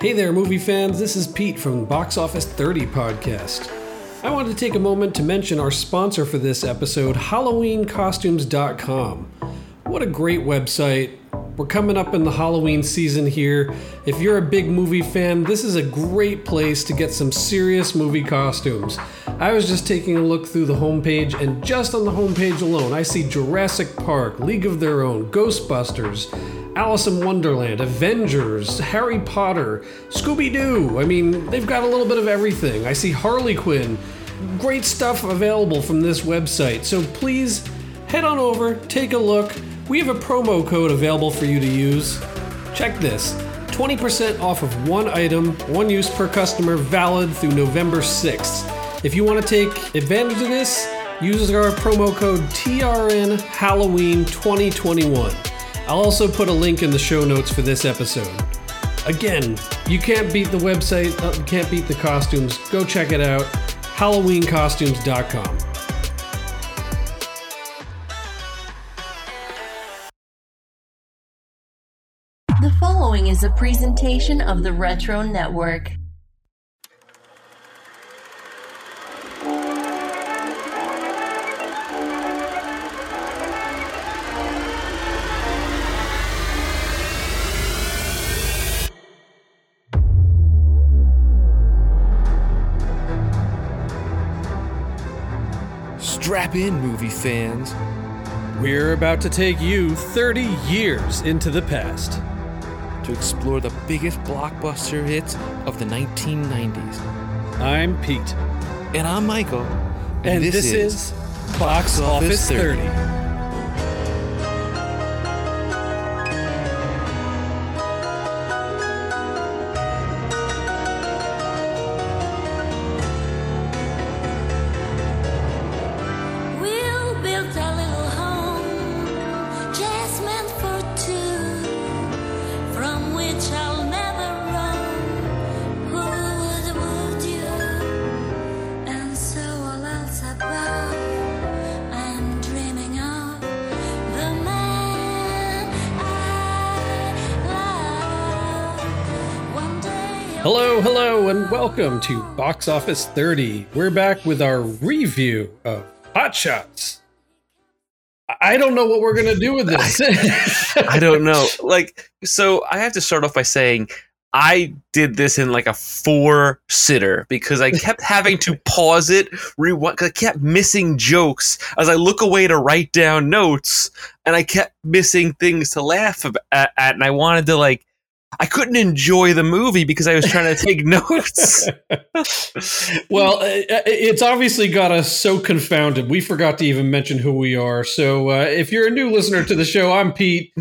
Hey there, movie fans. This is Pete from Box Office 30 podcast. I wanted to take a moment to mention our sponsor for this episode, HalloweenCostumes.com. What a great website. We're coming up in the Halloween season here. If you're a big movie fan, this is a great place to get some serious movie costumes. I was just taking a look through the homepage, and just on the homepage alone, I see Jurassic Park, League of Their Own, Ghostbusters, Alice in Wonderland, Avengers, Harry Potter, Scooby Doo. I mean, they've got a little bit of everything. I see Harley Quinn. Great stuff available from this website. So please head on over, take a look. We have a promo code available for you to use. Check this 20% off of one item, one use per customer, valid through November 6th. If you want to take advantage of this, use our promo code TRN Halloween 2021. I'll also put a link in the show notes for this episode. Again, you can't beat the website, uh, you can't beat the costumes. Go check it out. HalloweenCostumes.com. The following is a presentation of the Retro Network. Strap in, movie fans. We're about to take you 30 years into the past to explore the biggest blockbuster hits of the 1990s. I'm Pete. And I'm Michael. And, and this, this, is Box Office 30. 30. And welcome to Box Office 30. We're back with our review of Hot Shots. I don't know what we're going to do with this. I don't know. Like, so I have to start off by saying I did this in like a four sitter because I kept having to pause it, rewind, because I kept missing jokes as I look away to write down notes, and I kept missing things to laugh at, at and I wanted to like. I couldn't enjoy the movie because I was trying to take notes. well, uh, it's obviously got us so confounded. We forgot to even mention who we are. So, uh, if you're a new listener to the show, I'm Pete.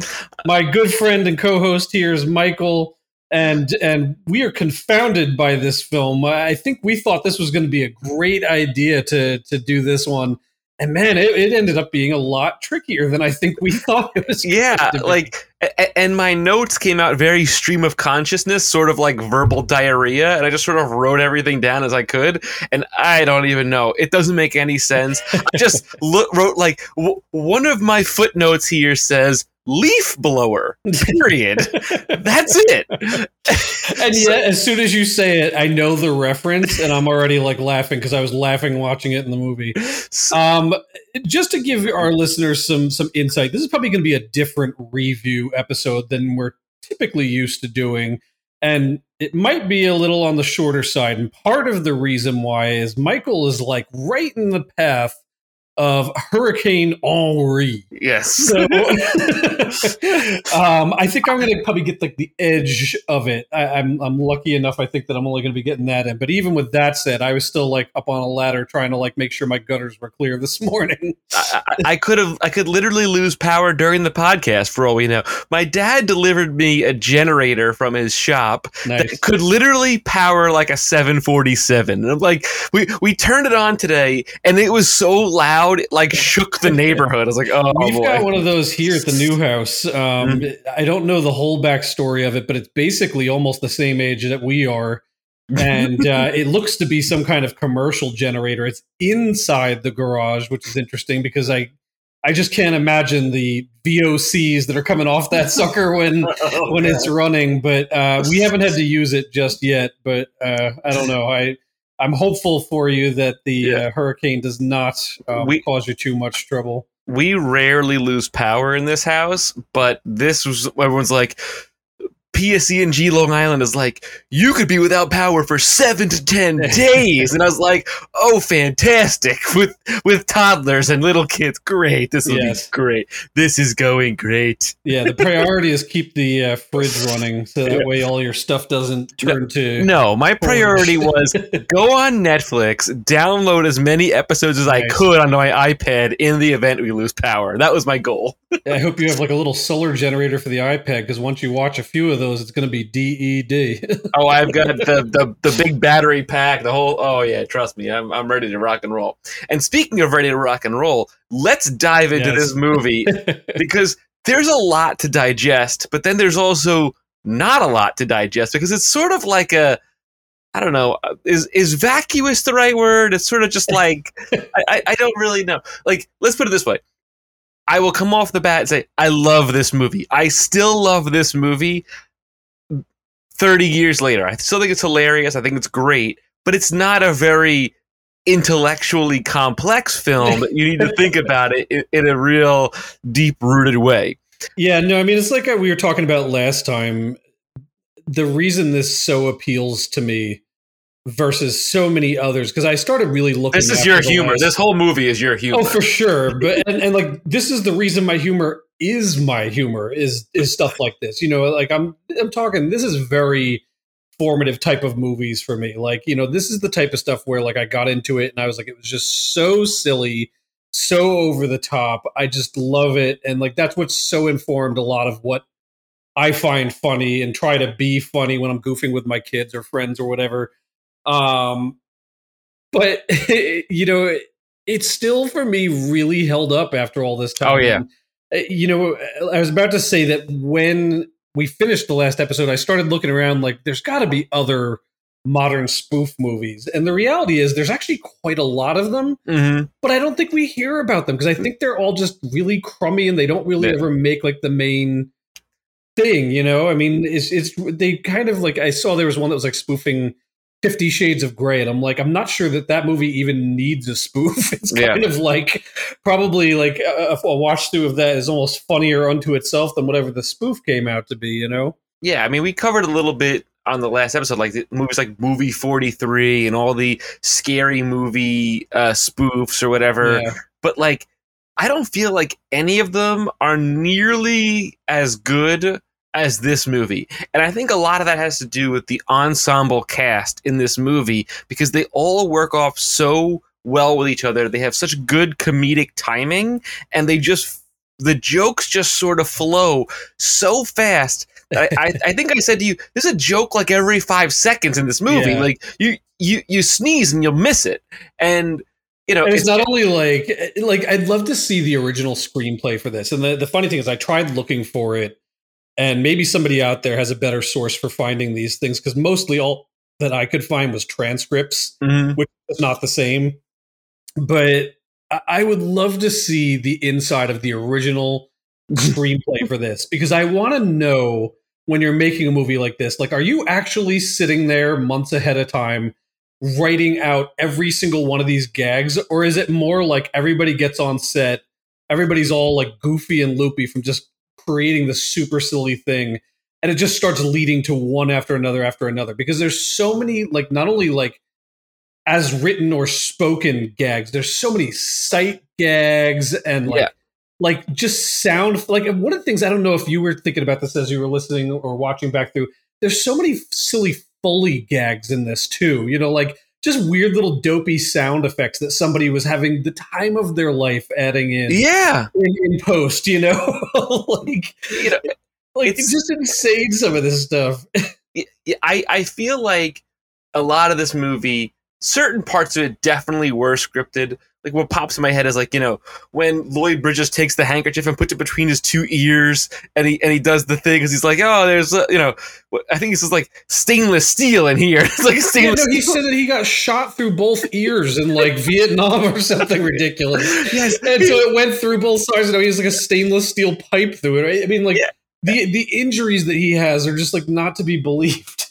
My good friend and co-host here is Michael, and and we are confounded by this film. I think we thought this was going to be a great idea to to do this one, and man, it, it ended up being a lot trickier than I think we thought it was. Yeah, to be. like, and my notes came out very stream of consciousness, sort of like verbal diarrhea, and I just sort of wrote everything down as I could, and I don't even know. It doesn't make any sense. I just lo- wrote like w- one of my footnotes here says leaf blower. Period. That's it. and yet, as soon as you say it, I know the reference, and I'm already like laughing because I was laughing watching it in the movie. Um, just to give our listeners some some insight, this is probably going to be a different review episode than we're typically used to doing, and it might be a little on the shorter side. And part of the reason why is Michael is like right in the path of Hurricane Henri. Yes. So, um, I think I'm going to probably get like the edge of it. I, I'm I'm lucky enough. I think that I'm only going to be getting that in. But even with that said, I was still like up on a ladder trying to like make sure my gutters were clear this morning. I, I- I could have I could literally lose power during the podcast for all we know. My dad delivered me a generator from his shop Nice. that could literally power like a 747. And I'm like we we turned it on today and it was so loud it like shook the neighborhood. I was like, "Oh We've boy." got one of those here at the new house. Um, Mm-hmm. I don't know the whole backstory of it, but it's basically almost the same age that we are. and uh, it looks to be some kind of commercial generator. It's inside the garage, which is interesting because I I just can't imagine the VOCs that are coming off that sucker when Oh, when it's running. But uh, we haven't had to use it just yet. But uh, I don't know. I I'm hopeful for you that the Yeah. uh, hurricane does not um, We- cause you too much trouble. we rarely lose power in this house, but this was everyone's like PSE&G Long Island is like you could be without power for 7 to 10 days and I was like, "Oh, fantastic with with toddlers and little kids. Great. This will Yes. be great. This is going great." Yeah, the priority is keep the uh, fridge running so that way all your stuff doesn't turn to. No, my priority was go on Netflix, download as many episodes as I could onto my iPad in the event we lose power. That was my goal. I hope you have like a little solar generator for the iPad because once you watch a few of those, it's going to be DED. Oh, I've got the, the the big battery pack, the whole. Oh yeah, trust me, I'm I'm ready to rock and roll. And speaking of ready to rock and roll, let's dive into Yes. this movie because there's a lot to digest, but then there's also not a lot to digest because it's sort of like a. I don't know. uh, Is is vacuous the right word? It's sort of just like I, I don't really know. Like, let's put it this way. I will come off the bat and say, I love this movie. I still love this movie 30 years later. I still think it's hilarious. I think it's great, but it's not a very intellectually complex film. you need to think about it in, in a real deep rooted way. yeah, no, I mean, it's like uh, we were talking about last time. The reason this so appeals to me versus so many others, because I started really looking. This is your humor. last- This whole movie is your humor. Oh, for sure. But and, and like this is the reason my humor is my humor is is stuff like this. You know, like I'm I'm talking. This is very formative type of movies for me. Like you know, this is the type of stuff where like I got into it and I was like, it was just so silly, so over the top. I just love it, and like that's what's so informed a lot of what I find funny and try to be funny when I'm goofing with my kids or friends or whatever. Um, but you know, it's still for me really held up after all this time. Oh, yeah. Uh, You know, I was about to say that when we finished the last episode, I started looking around like there's got to be other modern spoof movies. And the reality is there's actually quite a lot of them, hmm but I don't think we hear about them because I think they're all just really crummy and they don't really Yeah. ever make like the main thing, you know? I mean, it's it's they kind of like I saw there was one that was like spoofing 50 Shades of Grey and I'm like I'm not sure that that movie even needs a spoof. It's Yeah. kind of like probably like a, a watch through of that is almost funnier unto itself than whatever the spoof came out to be, you know? Yeah, I mean, we covered a little bit on the last episode, like the movies like Movie 43 and all the scary movie uh, spoofs or whatever. Yeah. but like I don't feel like any of them are nearly as good as this movie. And I think a lot of that has to do with the ensemble cast in this movie because they all work off so well with each other. They have such good comedic timing and they just the jokes just sort of flow so fast. I, I, I think I said to you, there's a joke like every five seconds in this movie. Yeah. Like you, you, you sneeze and you'll miss it. And you know, And it's not only like like I'd love to see the original screenplay for this. And the, the funny thing is I tried looking for it and maybe somebody out there has a better source for finding these things because mostly all that I could find was transcripts, Mhm. which is not the same. But I- I would love to see the inside of the original screenplay for this because I want to know when you're making a movie like this, like, are you actually sitting there months ahead of time writing out every single one of these gags, or is it more like everybody gets on set, everybody's all like goofy and loopy from just creating this super silly thing, and it just starts leading to one after another after another? Because there's so many, like, not only like as written or spoken gags, there's so many sight gags and like Yeah. like just sound like one of the things I don't know if you were thinking about this as you were listening or watching back through. There's so many silly Foley gags in this too. You know, like just weird little dopey sound effects that somebody was having the time of their life adding in yeah, in, in post. You know, like you know, like It's- it's just insane. Some of this stuff. I I feel like a lot of this movie, certain parts of it definitely were scripted. Like what pops in my head is like you know when Lloyd Bridges takes the handkerchief and puts it between his two ears and he and he does the thing because he's like oh there's uh, you know I think he says like stainless steel in here it's like Yeah, stainless no, he steel. said that he got shot through both ears in like Vietnam or something ridiculous. yes And so it went through both sides. And he has like a stainless steel pipe through it. Right? I mean, like Yeah. the the injuries that he has are just like not to be believed.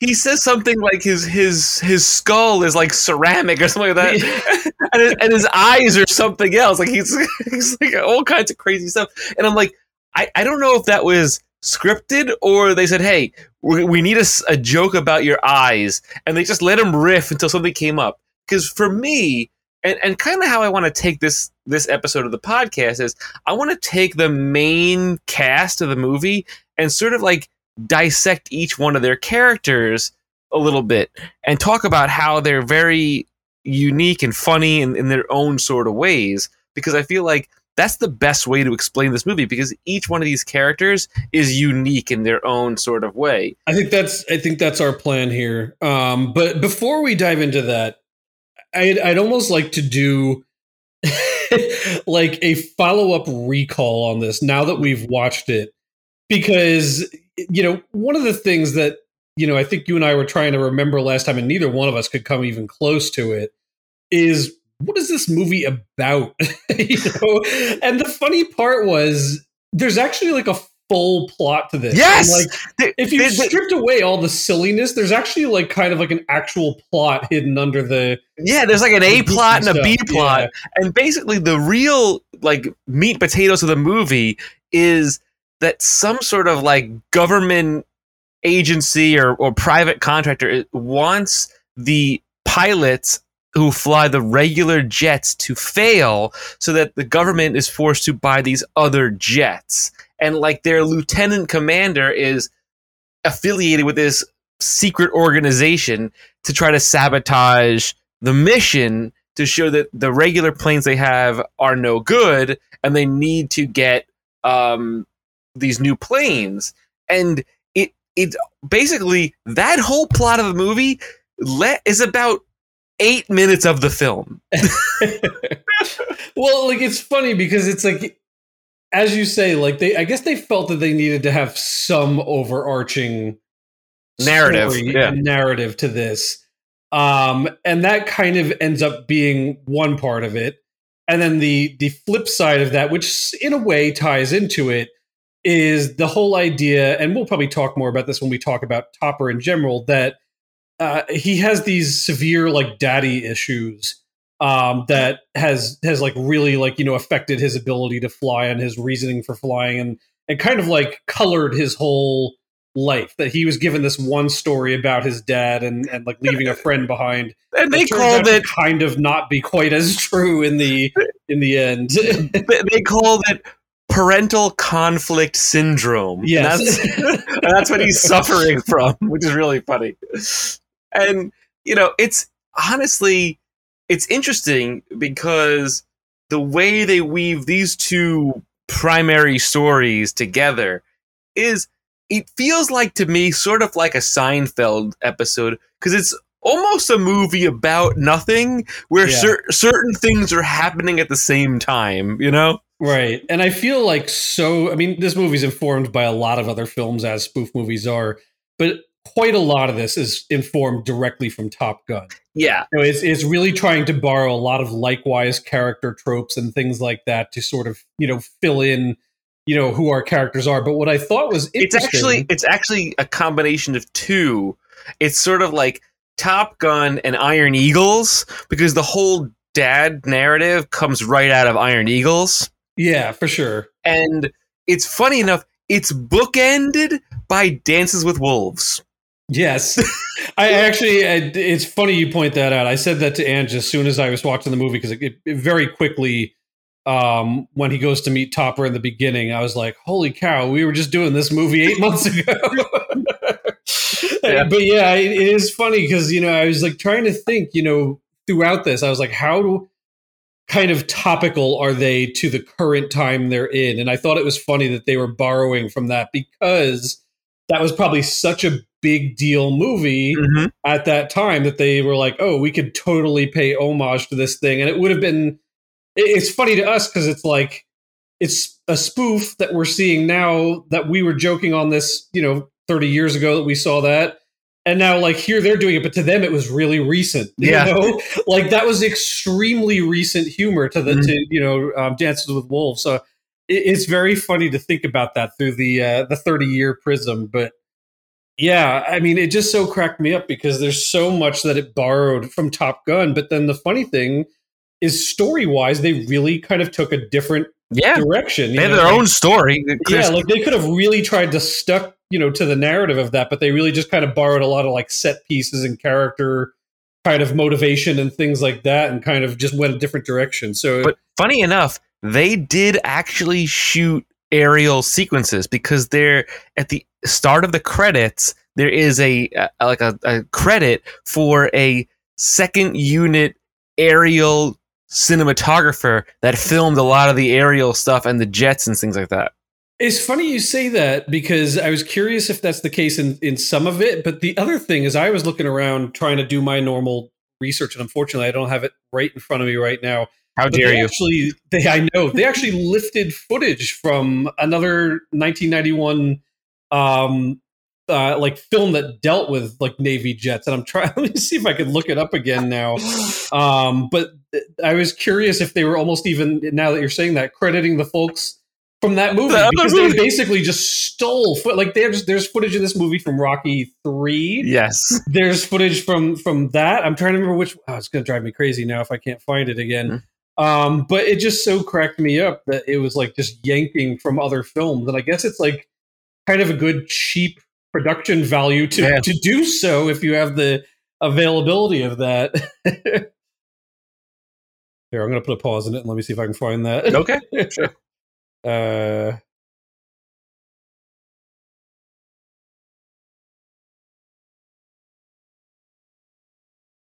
He says something like his his his skull is like ceramic or something like that, and, his, and his eyes are something else. Like he's he's like all kinds of crazy stuff. And I'm like, I I don't know if that was scripted or they said, hey, we, we need a joke about your eyes, and they just let him riff until something came up. Because for me, and and kind of how I want to take this this episode of the podcast is, I want to take the main cast of the movie and sort of like dissect each one of their characters a little bit and talk about how they're very unique and funny in, in their own sort of ways because i feel like that's the best way to explain this movie because each one of these characters is unique in their own sort of way I think that's I think that's our plan here. Um, but before we dive into that, I'd, I'd almost like to do like a follow up recall on this now that we've watched it, because you know one of the things that you know I think you and I were trying to remember last time, and neither one of us could come even close to it, is what is this movie about? you know, and the funny part was there's actually like a full plot to this. Yes! And, like if you they- they- stripped away all the silliness, there's actually like kind of like an actual plot hidden under the yeah there's like an a plot and a stuff. b plot Yeah. and basically the real like meat potatoes of the movie is that some sort of like government agency or, or private contractor wants the pilots who fly the regular jets to fail so that the government is forced to buy these other jets. And like their lieutenant commander is affiliated with this secret organization to try to sabotage the mission to show that the regular planes they have are no good and they need to get um, these new planes and it it basically that whole plot of the movie le- is about eight minutes of the film well, like it's funny because it's like as you say, like they I guess they felt that they needed to have some overarching Narrative, yeah. narrative to this. Um and that kind of ends up being one part of it. And then the the flip side of that, which in a way ties into it, is the whole idea, and we'll probably talk more about this when we talk about Topper in general, that uh, he has these severe like daddy issues um, that has has like really like you know affected his ability to fly and his reasoning for flying and and kind of like colored his whole life that he was given this one story about his dad and and like leaving a friend behind. And they called it kind of not be quite as true in the in the end. They they called it parental conflict syndrome yes that's, that's what he's suffering from, which is really funny. And you know, it's honestly it's interesting because the way they weave these two primary stories together is it feels like to me sort of like a Seinfeld episode because it's almost a movie about nothing where Yeah. cer- certain things are happening at the same time, you know? Right. And I feel like so I mean this movie's informed by a lot of other films as spoof movies are, but quite a lot of this is informed directly from Top Gun. Yeah. It's it's really trying to borrow a lot of likewise character tropes and things like that to sort of, you know, fill in, you know, who our characters are. But what I thought was it's actually it's actually a combination of two. It's sort of like Top Gun and Iron Eagles because the whole dad narrative comes right out of Iron Eagles. Yeah, for sure. And it's funny enough, it's bookended by Dances with Wolves. Yes. I actually, I- it's funny you point that out. I said that to Ange as soon as I was watching the movie because it, it very quickly, um, when he goes to meet Topper in the beginning, I was like, holy cow, we were just doing this movie eight months ago. Yeah. But yeah, it, it is funny because, you know, I was like trying to think, you know, throughout this, I was like, how do, kind of topical are they to the current time they're in? And I thought it was funny that they were borrowing from that because that was probably such a big deal movie Mhm. at that time that they were like, oh, we could totally pay homage to this thing. And it would have been, it's funny to us because it's like, it's a spoof that we're seeing now that we were joking on this, you know, 30 years ago that we saw that. And now, like, here they're doing it, but to them it was really recent. You Yeah. know? Like, that was extremely recent humor to the, Mhm. to, you know, um, Dances with Wolves. So it, it's very funny to think about that through the, uh, the 30 year prism. But yeah, I mean, it just so cracked me up because there's so much that it borrowed from Top Gun. But then the funny thing is, story wise, they really kind of took a different Yeah, direction. they know, their like- own story. Yeah, like they could have really tried to stuck, you know, to the narrative of that, but they really just kind of borrowed a lot of like set pieces and character kind of motivation and things like that, and kind of just went a different direction. So, But funny enough, they did actually shoot aerial sequences because they're at the start of the credits. There is a, uh like a, a credit for a second unit aerial cinematographer that filmed a lot of the aerial stuff and the jets and things like that. It's funny you say that because I was curious if that's the case in, in some of it. But the other thing is, I was looking around trying to do my normal research, and unfortunately, I don't have it right in front of me right now. How But dare you? Actually, they I know they actually lifted footage from another 1991 um uh like film that dealt with like navy jets and i'm trying let me see if i can look it up again now um but i was curious if they were almost even now that you're saying that crediting the folks from that movie other because movie. they basically just stole foot like there's there's footage of this movie from rocky 3 Yes. there's footage from from that. I'm trying to remember which. Oh, it's going to drive me crazy now if I can't find it again. Um, but it just so cracked me up that it was like just yanking from other films, and I guess it's like kind of a good cheap production value to Yeah. to do so if you have the availability of that. Here, I'm going to put a pause in it and let me see if I can find that. Okay. Uh,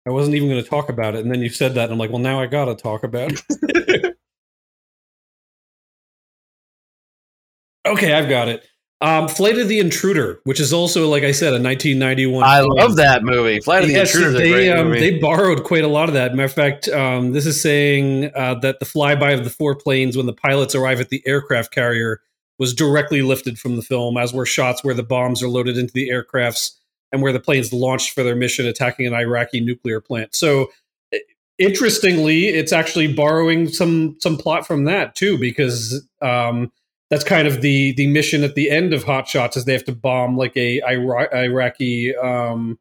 I wasn't even going to talk about it, and then you said that, and I'm like, well, now I got to talk about it. okay, I've got it. Um, Flight of the Intruder, which is also, like I said, a 1991. I film. love that movie. Flight of the Yes, Intruder is a they, great um, movie. they borrowed quite a lot of that. Matter of fact, um, this is saying uh, that the flyby of the four planes when the pilots arrive at the aircraft carrier was directly lifted from the film, as were shots where the bombs are loaded into the aircrafts and where the planes launched for their mission attacking an Iraqi nuclear plant. So, interestingly, it's actually borrowing some some plot from that too, because um, that's kind of the the mission at the end of Hot Shots is they have to bomb like a Ira- Iraqi um,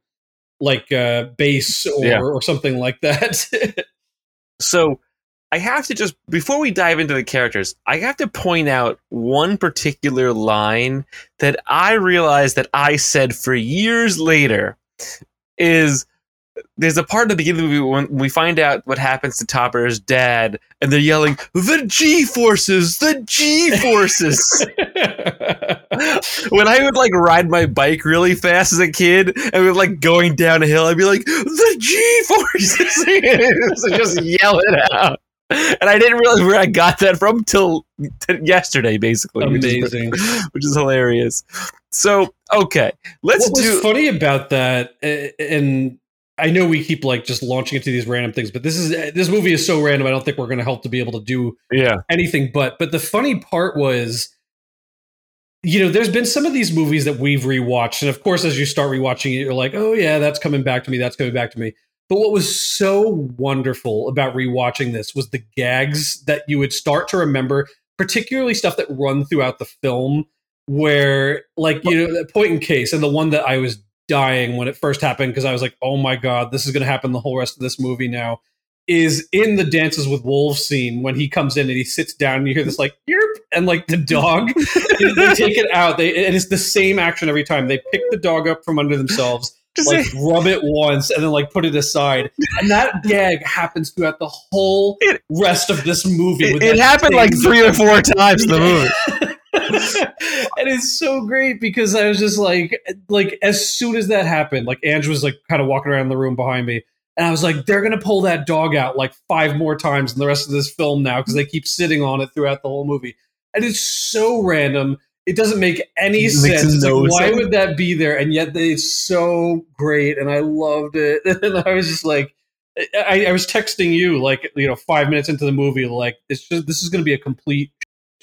like uh, base or, Yeah. or something like that. So I have to just before we dive into the characters, I have to point out one particular line that I realized that I said for years later is there's a part at the beginning of the movie when we find out what happens to Topper's dad, and they're yelling, "The G forces! The G forces!" when I would like ride my bike really fast as a kid and we're like going down a hill, I'd be like, the G forces so just yell it out. And I didn't realize where I got that from till t- yesterday, basically. which is- Amazing. Which is, hilarious. So, okay, let's what do. funny about that, eh, and I know we keep like just launching into these random things, but this is this movie is so random. I don't think we're going to help to be able to do Yeah, anything but. But the funny part was, you know, there's been some of these movies that we've rewatched, and of course, as you start rewatching it, you're like, oh yeah, that's coming back to me. That's coming back to me. But what was so wonderful about rewatching this was the gags that you would start to remember, particularly stuff that run throughout the film, where like you know, the point in case, and the one that I was dying when it first happened because I was like, oh my god, this is going to happen the whole rest of this movie now. Is in the Dances with Wolves scene when he comes in and he sits down and you hear this like yerp and like the dog they, take it out they and it's the same action every time they pick the dog up from under themselves Just like say- rub it once and then like put it aside and that gag happens throughout the whole It- rest of this movie it, it happened like three or four times in the movie. and it's so great because I was just like, like as soon as that happened, like Ange was like kind of walking around the room behind me, and I was like, they're gonna pull that dog out like five more times in the rest of this film now because they keep sitting on it throughout the whole movie, and it's so random. it doesn't make any sense. No like, why sense. would that be there? And yet they- it's so great, and I loved it. And I was just like, I, I was texting you like you know five minutes into the movie, like it's just this is going to be a complete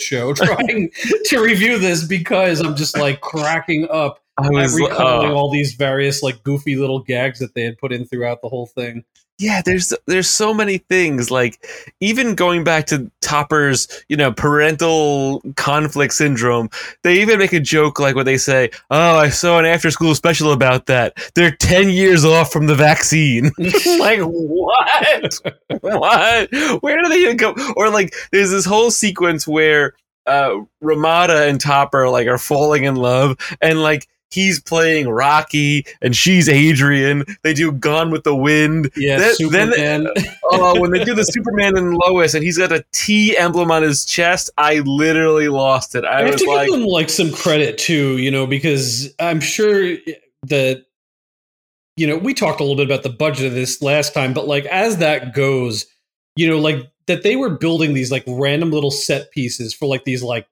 show trying to review this because I'm just like cracking up I was recalling uh, all these various like goofy little gags that they had put in throughout the whole thing. Yeah there's there's so many things like even going back to topper's you know parental conflict syndrome they even make a joke like when they say oh i saw an after school special about that. They're 10 years off from the vaccine. Like what? What? Where do they even go? Or like there's this whole sequence where uh ramada and topper like are falling in love and like he's playing rocky and she's adrian they do gone with the wind Yeah, Then- then- Superman. oh, when they do the Superman and Lois, and he's got a T emblem on his chest, I literally lost it. I I have to like, give them like some credit too, you know, because I'm sure that you know we talked a little bit about the budget of this last time, but like as that goes, you know, like that they were building these like random little set pieces for like these like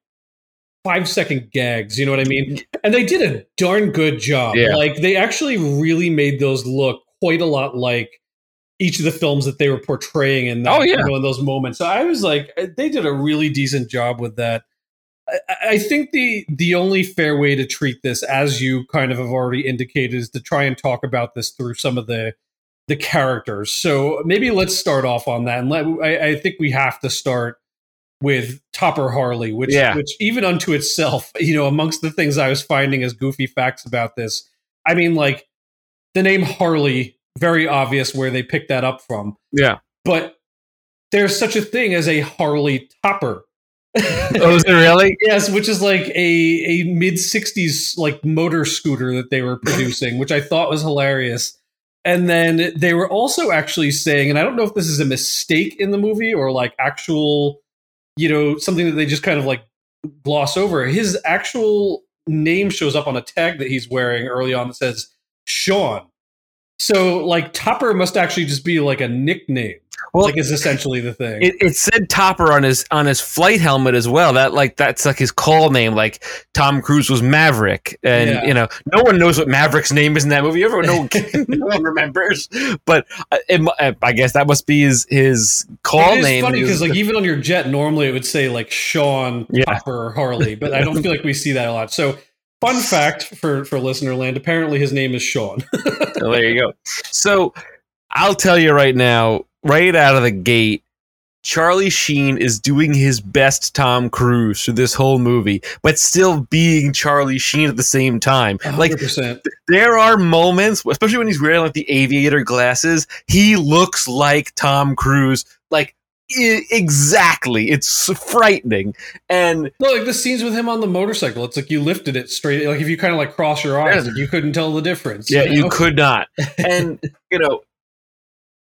five second gags, you know what I mean? And they did a darn good job. Yeah. Like they actually really made those look quite a lot like each of the films that they were portraying in that, Oh, yeah. you know, in those moments. So I was like, uh, they did a really decent job with that. I, I think the the only fair way to treat this, as you kind of have already indicated, is to try and talk about this through some of the the characters. So maybe let's start off on that, and let, I, I think we have to start with Topper Harley, which Yeah. which even unto itself, you know, amongst the things I was finding as goofy facts about this, I mean, like the name Harley, very obvious where they picked that up from, yeah. but there's such a thing as a Harley Topper. Oh, is it really? Yes, which is like a a mid '60s like motor scooter that they were producing, which I thought was hilarious. And then they were also actually saying, and I don't know if this is a mistake in the movie or like actual, you know, something that they just kind of like gloss over. His actual name shows up on a tag that he's wearing early on that says Sean. So like Topper must actually just be like a nickname. Well, like is essentially the thing. It, it said Topper on his on his flight helmet as well. That like that's like his call name. Like Tom Cruise was Maverick, and Yeah. you know no one knows what Maverick's name is in that movie. Everyone no, no one remembers. But uh, it, uh, I guess that must be his his call It is name. funny because like even on your jet, normally it would say like Sean Yeah. Topper Harley, but I don't feel like we see that a lot. So, fun fact for for listener land: apparently his name is Sean. There you go. So I'll tell you right now, right out of the gate, Charlie Sheen is doing his best Tom Cruise through this whole movie, but still being Charlie Sheen at the same time. Like 100%. there are moments, especially when he's wearing like the aviator glasses, he looks like Tom Cruise, like I- exactly. It's frightening, and No, like the scenes with him on the motorcycle, it's like you lifted it straight. Like if you kind of like cross your eyes, you couldn't tell the difference. Yeah, you know? could not. And you know,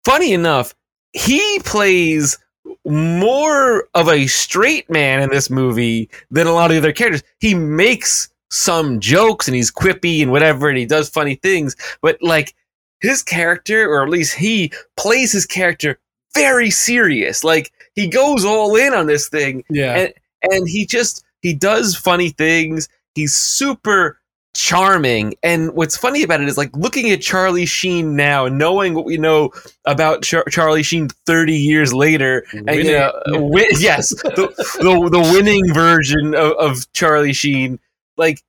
funny enough, he plays more of a straight man in this movie than a lot of the other characters. He makes some jokes and he's quippy and whatever, and he does funny things, but like his character, or at least he plays his character very serious. Like he goes all in on this thing Yeah, and and he just he does funny things he's super charming. And what's funny about it is like looking at charlie sheen now knowing what we know about Char- charlie sheen 30 years later and you know, uh, wi- yes the, the, the winning version of, of charlie sheen like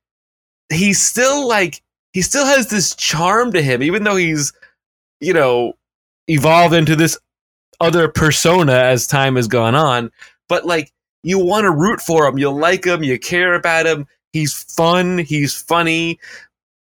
he's still like he still has this charm to him even though he's you know evolved into this other persona as time has gone on. But like you want to root for him you like him you care about him he's fun. He's funny.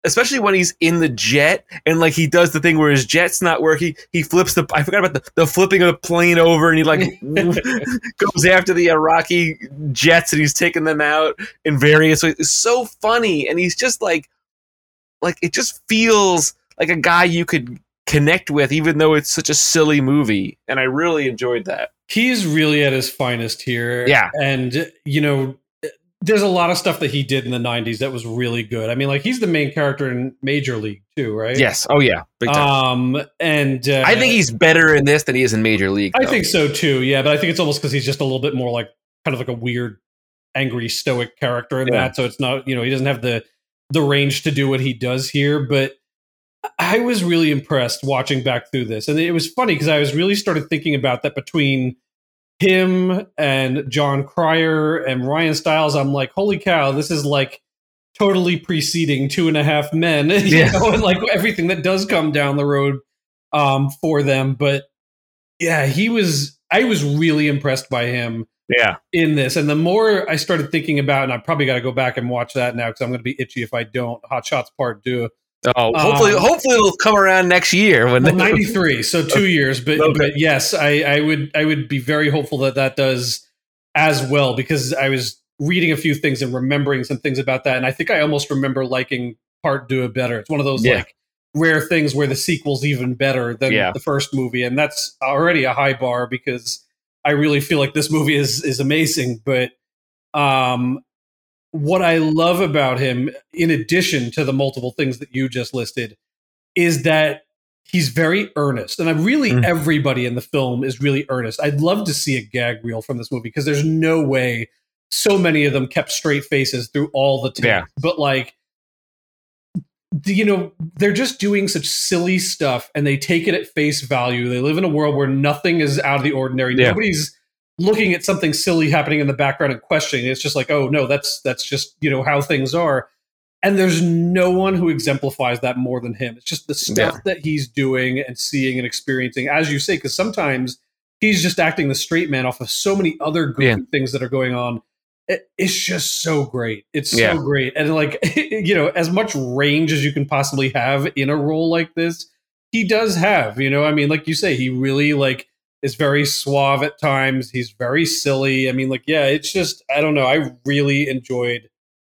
Especially when he's in the jet and like he does the thing where his jet's not working. He flips the i forgot about the, the flipping of the plane over and he like goes after the iraqi jets and he's taking them out in various ways. It's so funny and he's just like like it just feels like a guy you could connect with even though it's such a silly movie. And i really enjoyed that. He's really at his finest here. Yeah. and you know, there's a lot of stuff that he did in the '90s that was really good. I mean, like he's the main character in Major League too, right? yes oh yeah big time Um, and uh, I think he's better in this than he is in Major League. I think so too. Yeah, but I think it's almost because he's just a little bit more like kind of like a weird angry stoic character in Yeah. that, so it's not you know he doesn't have the the range to do what he does here. But I was really impressed watching back through this, and it was funny because I was really started thinking about that between him and Jon Cryer and Ryan Stiles. I'm like, holy cow, this is like totally preceding Two and a Half Men, you Yeah. know, and like everything that does come down the road um, for them. But yeah, he was. I was really impressed by him Yeah. in this. And the more I started thinking about, and I probably got to go back and watch that now because I'm going to be itchy if I don't. Hot Shots Part Two, Oh, hopefully, Um, hopefully it'll come around next year when well, 93, so two years. But Okay. but yes, I, I would I would be very hopeful that that does as well because I was reading a few things and remembering some things about that, and I think I almost remember liking Part Two better. It's one of those Yeah. like rare things where the sequel's even better than Yeah. the first movie, and that's already a high bar because I really feel like this movie is is amazing. But um, what I love about him, in addition to the multiple things that you just listed, is that he's very earnest. And I really, Mm. everybody in the film is really earnest. I'd love to see a gag reel from this movie because there's no way so many of them kept straight faces through all the time. Yeah. But like, you know, they're just doing such silly stuff and they take it at face value. They live in a world where nothing is out of the ordinary. Yeah. Nobody's looking at something silly happening in the background and questioning. It's just like, oh no, that's that's just you know how things are. And there's no one who exemplifies that more than him. It's just the stuff that he's doing and seeing and experiencing, as you say, because sometimes he's just acting the straight man off of so many other goofy Yeah. things that are going on. It, it's just so great. It's so Yeah. great. And like, you know, as much range as you can possibly have in a role like this, he does have, you know, I mean, like you say, he really like is very suave at times. He's very silly. I mean, like, yeah, it's just, I don't know. I really enjoyed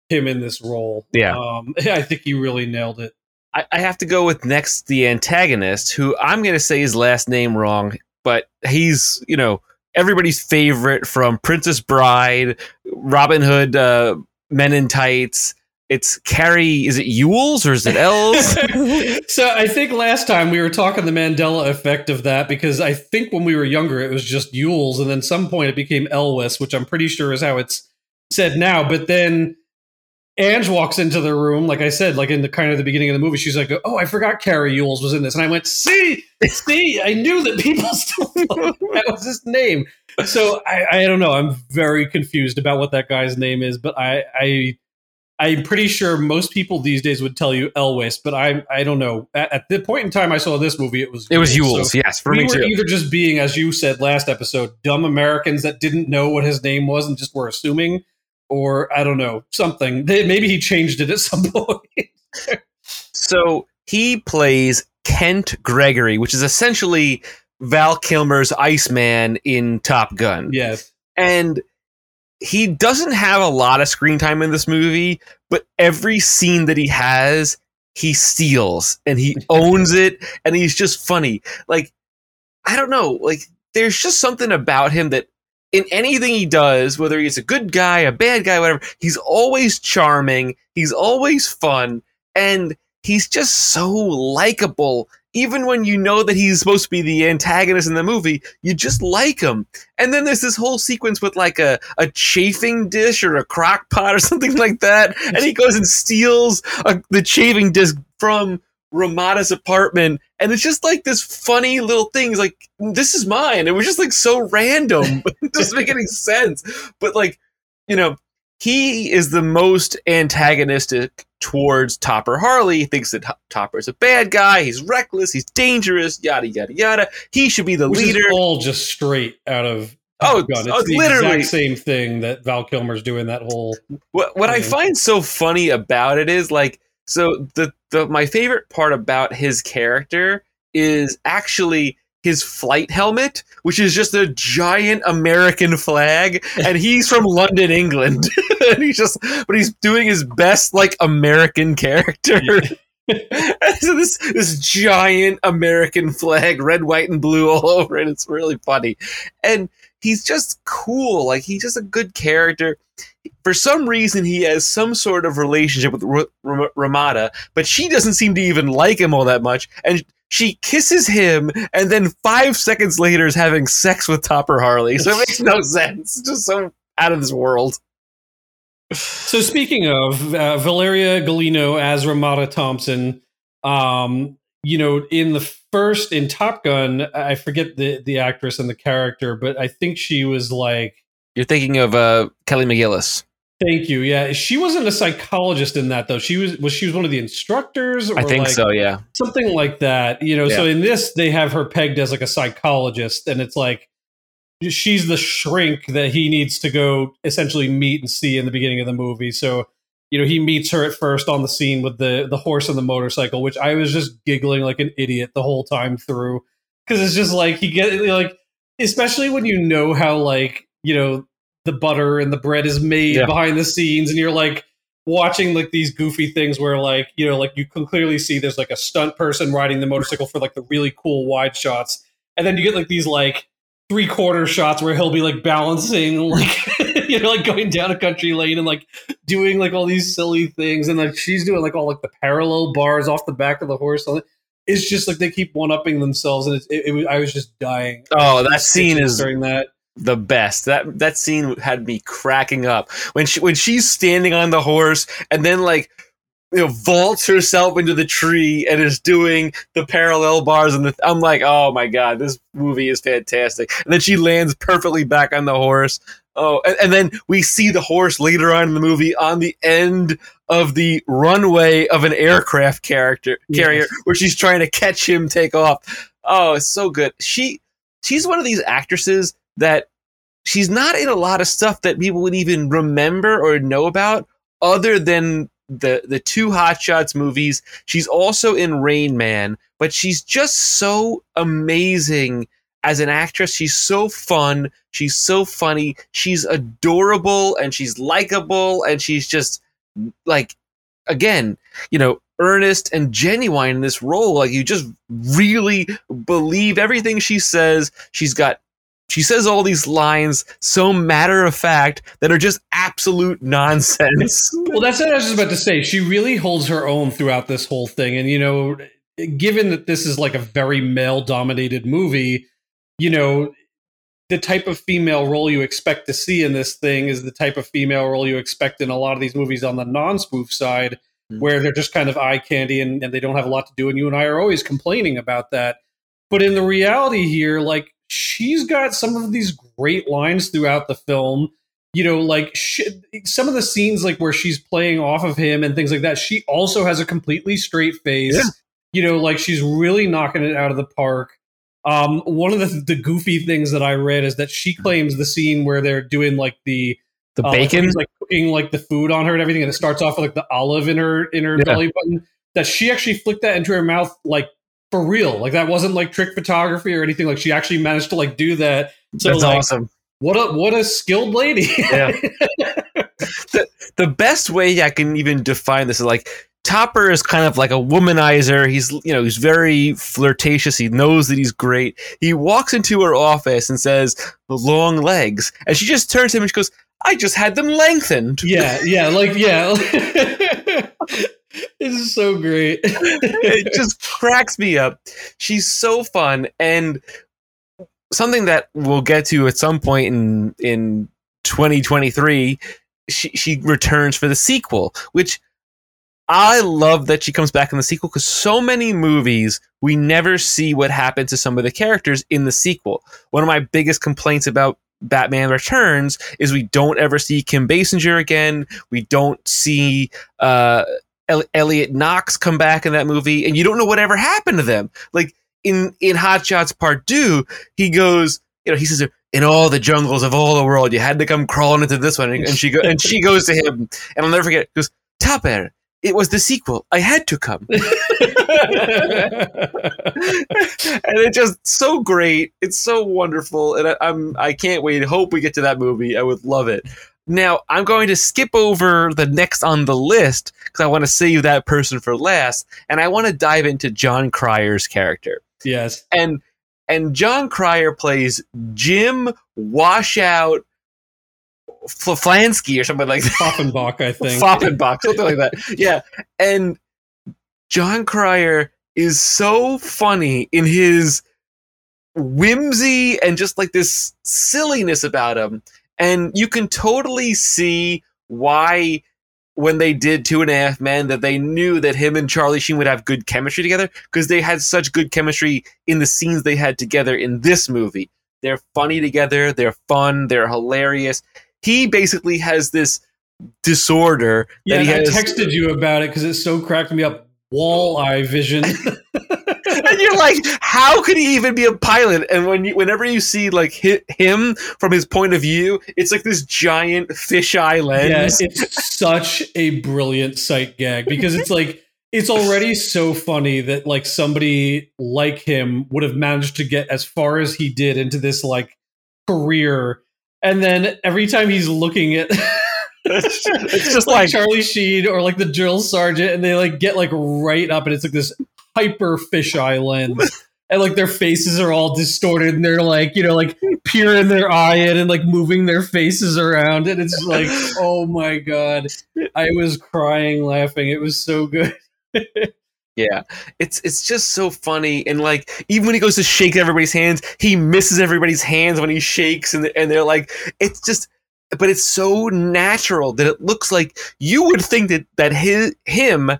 him in this role. Yeah. Um, I think he really nailed it. I, I have to go with next the antagonist, who I'm going to say his last name wrong, but he's you know everybody's favorite from Princess Bride, Robin Hood, uh, Men in Tights. It's Cary. Is it Ewells or is it Els? so I think last time we were talking the Mandela effect of that because I think when we were younger it was just Yules and then some point it became Elwes, which I'm pretty sure is how it's said now. But then Ange walks into the room, like I said, like in the kind of the beginning of the movie, she's like, "Oh, I forgot Cary Yules was in this," and I went, "See, see, I knew that people still that was his name." So I, I don't know. I'm very confused about what that guy's name is, but I, I I'm pretty sure most people these days would tell you Elwes, but I I don't know. At, at the point in time I saw this movie, it was it was Yules. Ewells. So yes, for we me were too. either just being, as you said last episode, dumb Americans that didn't know what his name was and just were assuming, or I don't know something. They- Maybe he changed it at some point. So he plays Kent Gregory, which is essentially Val Kilmer's Iceman in Top Gun. yes, and he doesn't have a lot of screen time in this movie, but every scene that he has, he steals and he owns it, and he's just funny. Like, I don't know, like, there's just something about him that in anything he does, whether he's a good guy, a bad guy, whatever, he's always charming, he's always fun, and he's just so likable. Even when you know that he's supposed to be the antagonist in the movie, you just like him. And then there's this whole sequence with like a, a chafing dish or a crock pot or something like that. And he goes and steals a, the chafing dish from Ramada's apartment. And it's just like this funny little thing. He's like, this is mine. It was just like so random. it doesn't make any sense. But like, you know, he is the most antagonistic towards Topper Harley. He thinks that Topper's a bad guy. He's reckless. He's dangerous. Yada yada yada. He should be the which leader. all just straight out of Oh, God, Gun. oh, It's the literally. exact same thing that Val Kilmer's doing. That whole What what I find so funny about it is like so the the my favorite part about his character is actually his flight helmet, which is just a giant American flag, and he's from London, England. and he's just but he's doing his best like American character. so this this giant American flag, red, white, and blue all over it. It's really funny. And he's just cool. Like he's just a good character for some reason he has some sort of relationship with R- R- Ramada, but she doesn't seem to even like him all that much, and she kisses him, and then five seconds later is having sex with Topper Harley. So it makes no sense. It's just so out of this world. So speaking of uh, Valeria Golino as Ramada Thompson, um, you know, in the first in Top Gun, I forget the the actress and the character, but I think she was like, You're thinking of uh, Kelly McGillis. "Thank you." Yeah, she wasn't a psychologist in that though. She was was she was one of the instructors? Or I think like, so. Yeah. something like that. You know, so in this they have her pegged as like a psychologist, and it's like she's the shrink that he needs to go essentially meet and see in the beginning of the movie. So you know he meets her at first on the scene with the the horse and the motorcycle, which I was just giggling like an idiot the whole time through because it's just like he get like especially when you know how like you know the butter and the bread is made Yeah. behind the scenes and you're like watching like these goofy things where like you know like you can clearly see there's like a stunt person riding the motorcycle for like the really cool wide shots. And then you get like these like three quarter shots where he'll be like balancing like you know like going down a country lane and like doing like all these silly things. And like she's doing like all like the parallel bars off the back of the horse. It's just like they keep one upping themselves and it's, it, it, was- i was just dying. Oh, that scene is during that the best. That that scene had me cracking up when she when she's standing on the horse and then like you know vaults herself into the tree and is doing the parallel bars and the I'm like, oh my god, this movie is fantastic. And then she lands perfectly back on the horse. Oh, and, and then we see the horse later on in the movie on the end of the runway of an aircraft character carrier Yes. where she's trying to catch him take off. Oh, it's so good. She she's one of these actresses that she's not in a lot of stuff that people would even remember or know about other than the the two hot shots movies. She's also in rain man but she's just so amazing as an actress. She's so fun. She's so funny. She's adorable and she's likable and she's just like again you know earnest and genuine in this role. Like you just really believe everything she says. She's got she says all these lines so matter of fact that are just absolute nonsense. Well, that's what I was just about to say. She really holds her own throughout this whole thing. And, you know, given that this is like a very male dominated movie, you know, the type of female role you expect to see in this thing is the type of female role you expect in a lot of these movies on the non spoof side, Mm. where they're just kind of eye candy and, and they don't have a lot to do. And you and I are always complaining about that. But in the reality here, like, she's got some of these great lines throughout the film you know, like sh- some of the scenes, like where she's playing off of him and things like that, she also has a completely straight face. Yeah. You know, like she's really knocking it out of the park. Um, one of the, the goofy things that I read is that she claims the scene where they're doing like the The uh, like, bacon? like cooking like the food on her and everything, and it starts off with like the olive in her in her Yeah. belly button. That she actually flicked that into her mouth like for real. Like that wasn't like trick photography or anything. Like she actually managed to like do that. So That's like, awesome. what a what a skilled lady. Yeah. the, the best way I can even define this is like Topper is kind of like a womanizer. He's you know he's very flirtatious. He knows that he's great. He walks into her office and says, "The long legs," and she just turns to him and she goes, "I just had them lengthened." yeah, yeah, like yeah. this is so great. it just cracks me up. She's so fun and something that we'll get to at some point in in 2023 she she returns for the sequel which I love that she comes back in the sequel because so many movies we never see what happened to some of the characters in the sequel. One of my biggest complaints about Batman Returns is we don't ever see Kim Basinger again. We don't see uh, Elliot Knox come back in that movie, and you don't know whatever happened to them. Like in in Hot Shots Part Two, he goes, you know, he says, "In all the jungles of all the world, you had to come crawling into this one," and she go, and she goes to him, and I'll never forget. Goes, Topper, it was the sequel. I had to come, and it's just so great. It's so wonderful, and I, I'm I can't wait. Hope we get to that movie. I would love it. Now I'm going to skip over the next on the list because I want to save that person for last, and I want to dive into Jon Cryer's character. yes. And and Jon Cryer plays Jim Washout Flansky or something like that. Offenbach, I think. Pfaffenbach, something like that. Yeah. And Jon Cryer is so funny in his whimsy and just like this silliness about him. And you can totally see why when they did Two and a Half Men that they knew that him and Charlie Sheen would have good chemistry together because they had such good chemistry in the scenes they had together in this movie. They're funny together. They're fun. They're hilarious. He basically has this disorder Yeah, that he I has. texted you about it because it so cracked me up. Walleye vision. and you're like, how could he even be a pilot? And when you, whenever you see like hi him from his point of view, it's like this giant fisheye yeah, lens. it's such a brilliant sight gag because it's like it's already so funny that like somebody like him would have managed to get as far as he did into this like career, and then every time he's looking at. it's just like like, Charlie Sheen or like the drill sergeant, and they like get like right up, and it's like this hyper fisheye lens, and like their faces are all distorted, and they're like you know like peering their eye in and like moving their faces around, and it's like oh my god, I was crying laughing. It was so good. yeah, it's it's just so funny. And like, even when he goes to shake everybody's hands, he misses everybody's hands when he shakes, and and they're like, it's just. But it's so natural that it looks like you would think that that his him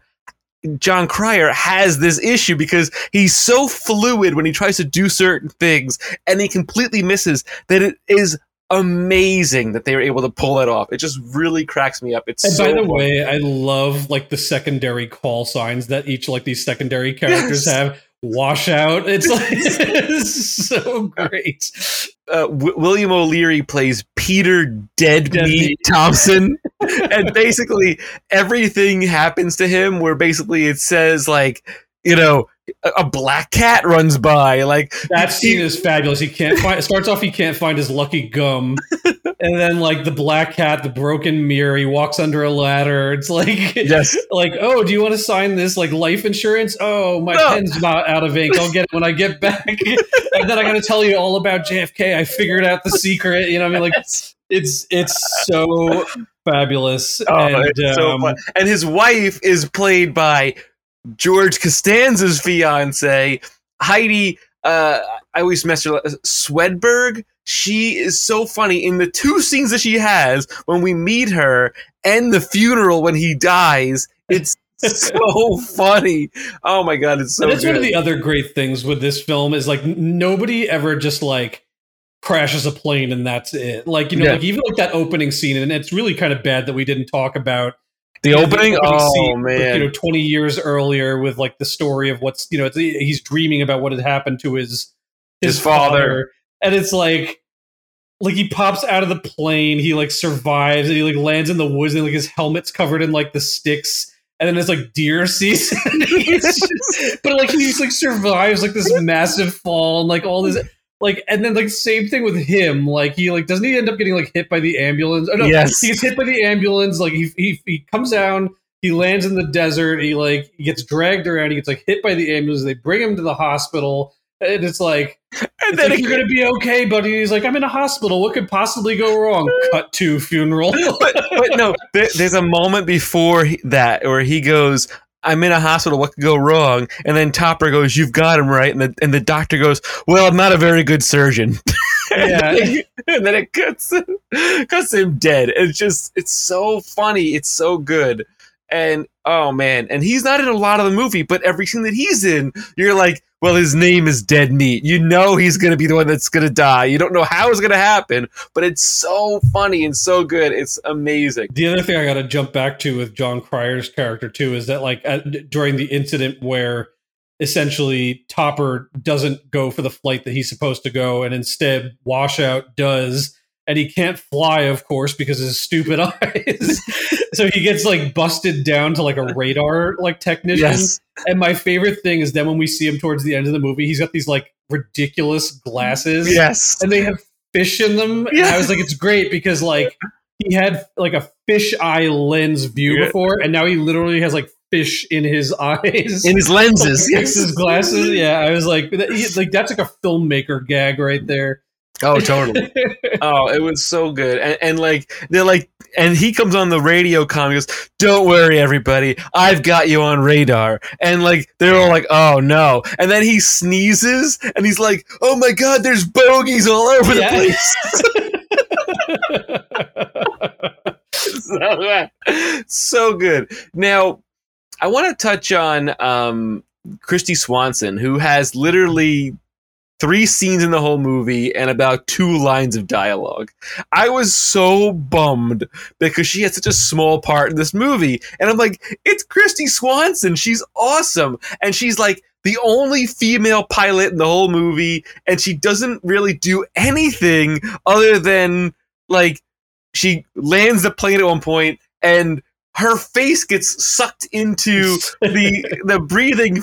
Jon Cryer has this issue because he's so fluid when he tries to do certain things and he completely misses that it is amazing that they were able to pull that off. It just really cracks me up. It's And so by the way, I love like the secondary call signs that each like these secondary characters Yes. have. Washout. It's like it's so great. uh, w- William O'Leary plays Peter Dead, Dead Meat Meat. Thompson, and basically everything happens to him. Where basically it says like, you know, a, black cat runs by, like That scene is fabulous. He can't find. It starts off. He can't find his lucky gum, and then like the black cat, the broken mirror. He walks under a ladder. It's like, Yes. like, oh, do you want to sign this like life insurance? Oh, my No. pen's about out of ink. I'll get it when I get back. and then I got to tell you all about JFK. I figured out the secret. You know, what I mean, like, it's it's so fabulous. Oh, and it's so um, fun. And his wife is played by George Costanza's fiance, Heidi. Uh, I always mess her. up, Swedberg. She is so funny in the two scenes that she has when we meet her and the funeral when he dies. It's so funny. Oh my god, it's so. and that's one of the other great things with this film is like nobody ever just like crashes a plane and that's it. Like you know, Yeah. like even like that opening scene, and it's really kind of bad that we didn't talk about the you know, opening. Oh scene man, you know, twenty years earlier with like the story of what's you know he's dreaming about what had happened to his His father. and it's like. Like he pops out of the plane, he like survives, and he like lands in the woods, and like his helmet's covered in like the sticks, and then it's like deer season. Just- but like he just like survives like this massive fall and like all this like and then like same thing with him. Like he like doesn't he end up getting like hit by the ambulance? Oh, no Yes. he gets hit by the ambulance like he, he he comes down he lands in the desert he like he gets dragged around he gets like hit by the ambulance they bring him to the hospital and it's like and it's then like, it- you're gonna be okay buddy. He's like i'm in a hospital. What could possibly go wrong? Cut to funeral. But, but no, there, there's a moment before that where he goes, "I'm in a hospital. What could go wrong?" And then Topper goes, "You've got him right." And the and the doctor goes, "Well, I'm not a very good surgeon." Yeah. and then it cuts cuts him dead. It's just, it's so funny. It's so good. And oh man, and he's not in a lot of the movie, but every scene that he's in, you're like, well, his name is Dead Meat. You know he's gonna be the one that's gonna die. You don't know how it's gonna happen, but it's so funny and so good. It's amazing. The other thing I got to jump back to with Jon Cryer's character too is that like at, during the incident where essentially Topper doesn't go for the flight that he's supposed to go, and instead Washout does, and he can't fly, of course, because of his stupid eyes. so he gets like busted down to like a radar like technician. Yes. And my favorite thing is then when we see him towards the end of the movie, he's got these like ridiculous glasses Yes. and they have fish in them. And I was like, it's great because like he had like a fish eye lens view Yeah. before, and now he literally has like fish in his eyes. In his lenses. Fix his glasses. Yeah, I was like, that- he- like that's like a filmmaker gag right there. Oh, totally. oh, it was so good. And, and like, they're like, and he comes on the radio com goes, Don't worry, everybody. I've got you on radar. And like, they're all like, Oh no. And then he sneezes and he's like, Oh my God, there's bogeys all over Yeah. the place. so, so good. Now, I want to touch on um, Kristy Swanson, who has literally three scenes in the whole movie and about two lines of dialogue. I was so bummed because she had such a small part in this movie. And I'm like, it's Kristy Swanson. She's awesome. And she's like the only female pilot in the whole movie. And she doesn't really do anything other than like she lands the plane at one point and her face gets sucked into the the breathing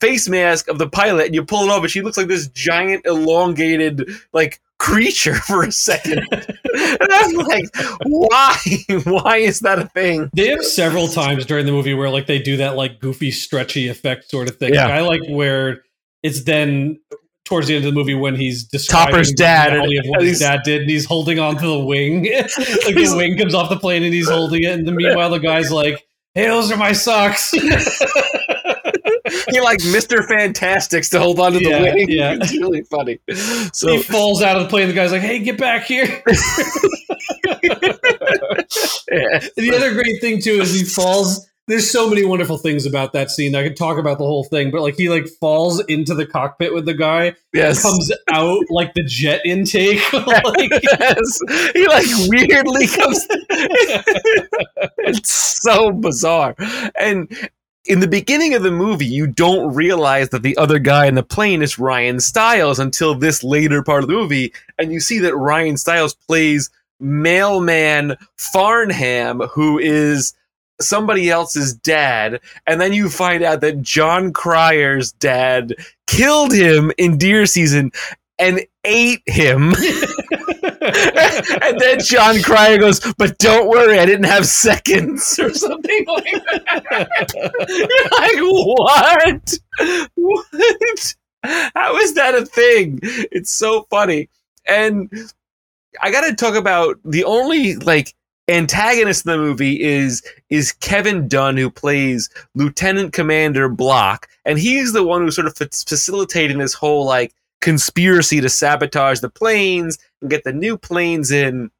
face mask of the pilot and you pull it off and she looks like this giant elongated like creature for a second and i'm like why why is that a thing They have several times during the movie where like they do that like goofy stretchy effect sort of thing. Yeah. Like, I like where it's then towards the end of the movie when he's describing Topper's dad, the reality of what his dad did and he's holding on to the wing. like the wing comes off the plane and he's holding it, and then meanwhile the guy's like, "Hey, those are my socks." he like mr fantastics to hold on to the Yeah, wing yeah. it's really funny so he falls out of the plane. The guy's like, "Hey, get back here!" yeah. the other great thing too is he falls. There's so many wonderful things about that scene. I could talk about the whole thing, but like he like falls into the cockpit with the guy, yes comes out like the jet intake. like, yes. He like weirdly comes. it's so bizarre. And in the beginning of the movie, you don't realize that the other guy in the plane is Ryan Stiles until this later part of the movie, and you see that Ryan Stiles plays mailman Farnham, who is somebody else's dad, and then you find out that Jon Cryer's dad killed him in deer season and ate him. and then Jon Cryer goes, "But don't worry, I didn't have seconds or something like that." Like, what? What? How is that a thing? It's so funny. And I got to talk about the only like antagonist in the movie is is Kevin Dunn who plays Lieutenant Commander Block and he's the one who's sort of fa- facilitating this whole like conspiracy to sabotage the planes and get the new planes in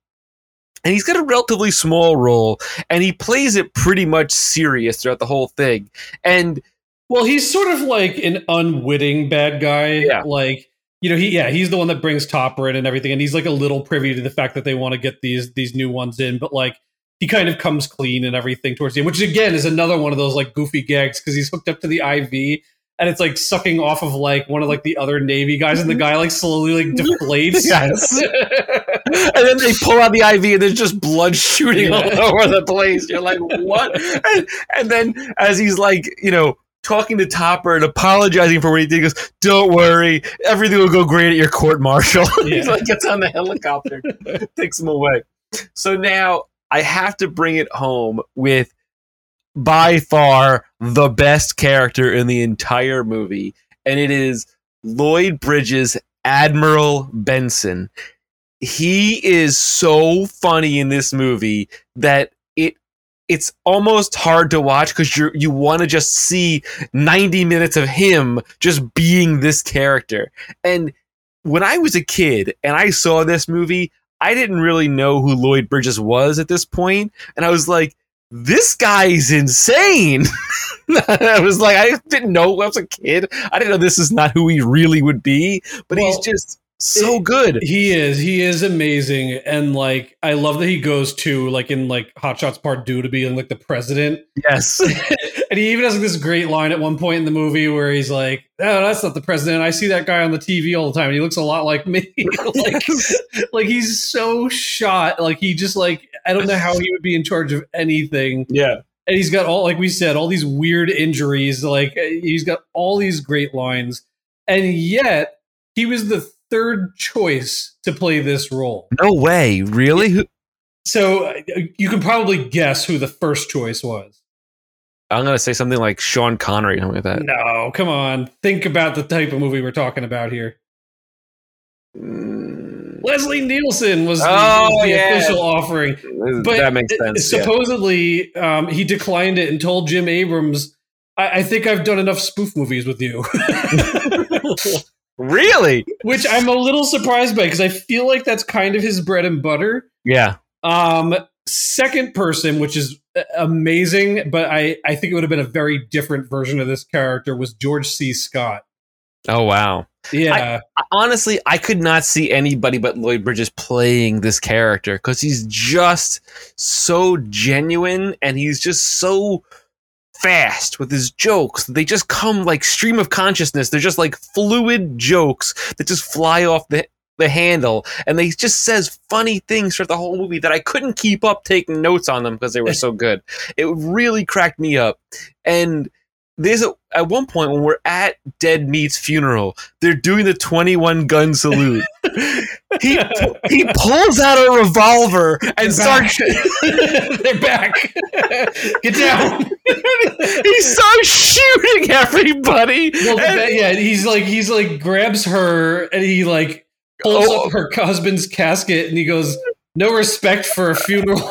and he's got a relatively small role and he plays it pretty much serious throughout the whole thing and well, he's sort of like an unwitting bad guy. Yeah. Like you know, he yeah, he's the one that brings Topper in and everything, and he's like a little privy to the fact that they want to get these these new ones in, but like he kind of comes clean and everything towards the end, which again is another one of those like goofy gags because he's hooked up to the IV and it's like sucking off of like one of like the other Navy guys, and the mm-hmm. guy like slowly like deflates. Yes. and then they pull out the IV and there's just blood shooting all over the place. You're like, what? And, and then as he's like, you know, talking to Topper and apologizing for what he did, he goes, Don't worry, everything will go great at your court martial. he like gets on the helicopter, takes him away. So now I have to bring it home with by far the best character in the entire movie, and it is Lloyd Bridges, Admiral Benson. He is so funny in this movie that it's almost hard to watch because you you want to just see 90 minutes of him just being this character. And when I was a kid and I saw this movie, I didn't really know who Lloyd Bridges was at this point, and I was like, "This guy's insane." I was like, I didn't know when I was a kid. I didn't know this is not who he really would be, but he's just so good. He is. He is amazing, and like I love that he goes to like in like Hot Shots Part Two to be like the president, Yes. and he even has like, this great line at one point in the movie where he's like, "No, that's not the president. I see that guy on the TV all the time, and he looks a lot like me. like, like he's so shot. Like he just like I don't know how he would be in charge of anything, yeah. and he's got all like we said all these weird injuries. Like he's got all these great lines, and yet he was the third choice to play this role. No way. Really? Who- So uh, you can probably guess who the first choice was. I'm gonna say something like Sean Connery, something like that. No, come on. Think about the type of movie we're talking about here. Mm, Leslie Nielsen was the, Oh, was the yeah. official offering. But that makes it- sense. yeah. Supposedly, um, he declined it and told Jim Abrams, I, I think I've done enough spoof movies with you. Really? Which I'm a little surprised by because I feel like that's kind of his bread and butter. Yeah. Um, second person, which is uh, amazing, but I, I think it would have been a very different version of this character, was George C. Scott. Oh wow. Yeah. I- honestly, I could not see anybody but Lloyd Bridges playing this character because he's just so genuine and he's just so fast with his jokes. They just come like stream of consciousness. They're just like fluid jokes that just fly off the the handle and they just says funny things for the whole movie that I couldn't keep up taking notes on them because they were so good. It really cracked me up. And there's a, at one point when we're at Dead Meat's funeral, they're doing the 21 gun salute. he he pulls out a revolver and starts They're back. Get down. he starts shooting everybody. Well, And- yeah, he's like he's like grabs her and he like pulls Oh. up her husband's casket and he goes, "No respect for a funeral."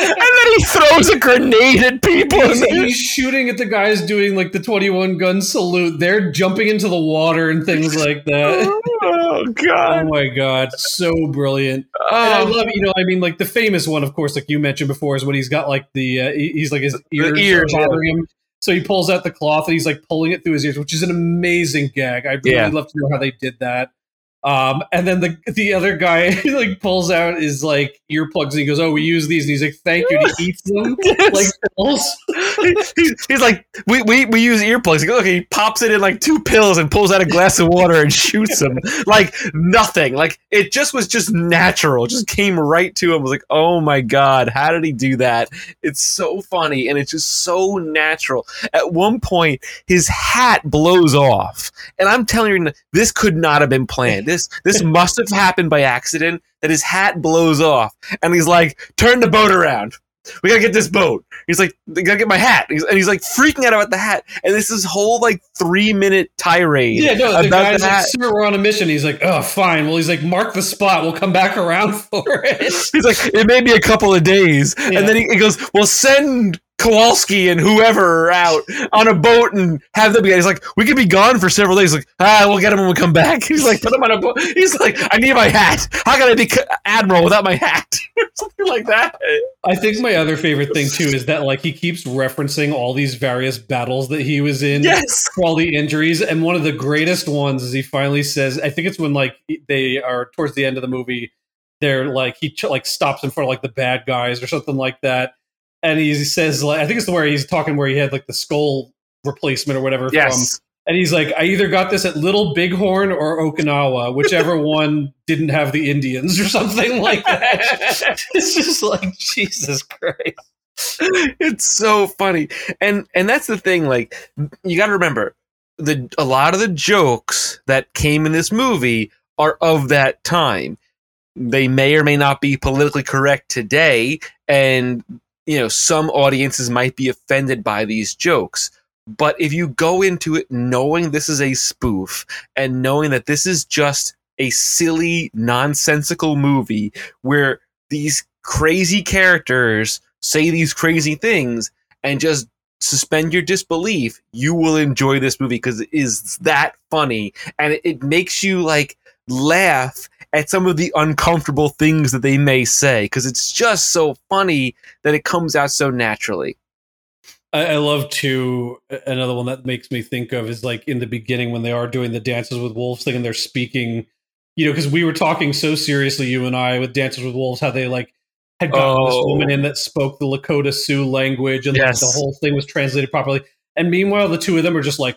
And then he throws a grenade at people. he's, and he's shooting at the guys doing like the twenty-one gun salute. They're jumping into the water and things like that. oh god. Oh my god, so brilliant! And I Oh, love, you know, I mean, like the famous one, of course, like you mentioned before, is when he's got like the uh, he's like his ears, ears, bothering him. So he pulls out the cloth and he's like pulling it through his ears, which is an amazing gag. I'd really Yeah. love to know how they did that. Um, and then the the other guy like pulls out his like earplugs and he goes, "Oh, we use these," and he's like, "Thank you." And he eats them like pills. He's, he's like, we, we, we use earplugs. He goes, okay, he pops it in like two pills and pulls out a glass of water and shoots him. like nothing. Like it just was just natural. It just came right to him. I was like, oh my God, how did he do that? It's so funny and it's just so natural. At one point, his hat blows off. And I'm telling you, this could not have been planned. This this must have happened by accident that his hat blows off. And he's like, turn the boat around. We gotta get this boat. He's like, I gotta get my hat. He's, and he's like freaking out about the hat. And this is whole like three minute tirade Yeah, no, the guy's the like. "Sir, we're on a mission." He's like, "Oh, fine." Well, he's like, "Mark the spot. We'll come back around for it." He's like, it may be a couple of days. Yeah. And then he, he goes, well, send Kowalski and whoever out on a boat and have them be. He's like, we could be gone for several days. Like, ah, we'll get him when we come back. He's like, put him on a boat. He's like, I need my hat. How can I be admiral without my hat? Something like that. I think my other favorite thing too is that like he keeps referencing all these various battles that he was in Yes. all the injuries, and one of the greatest ones is he finally says, I think it's when like they are towards the end of the movie, they're like he ch- like stops in front of like the bad guys or something like that, and he says like I think it's the where he's talking where he had like the skull replacement or whatever from Yes. and he's like, I either got this at Little Bighorn or Okinawa, whichever one didn't have the Indians or something like that. it's just like Jesus Christ. it's so funny and and that's the thing like you got to remember the a lot of the jokes that came in this movie are of that time they may or may not be politically correct today and you know some audiences might be offended by these jokes but if you go into it knowing this is a spoof and knowing that this is just a silly nonsensical movie where these crazy characters say these crazy things and just suspend your disbelief, you will enjoy this movie because it is that funny and it, it makes you like laugh at some of the uncomfortable things that they may say because it's just so funny that it comes out so naturally. I, I love to another one that makes me think of is like in the beginning when they are doing the Dances with Wolves thing and they're speaking, you know, because we were talking so seriously, you and I, with Dances with Wolves, how they like had gotten this Oh. woman in that spoke the Lakota Sioux language and like, the whole thing was translated properly. And meanwhile, the two of them are just like,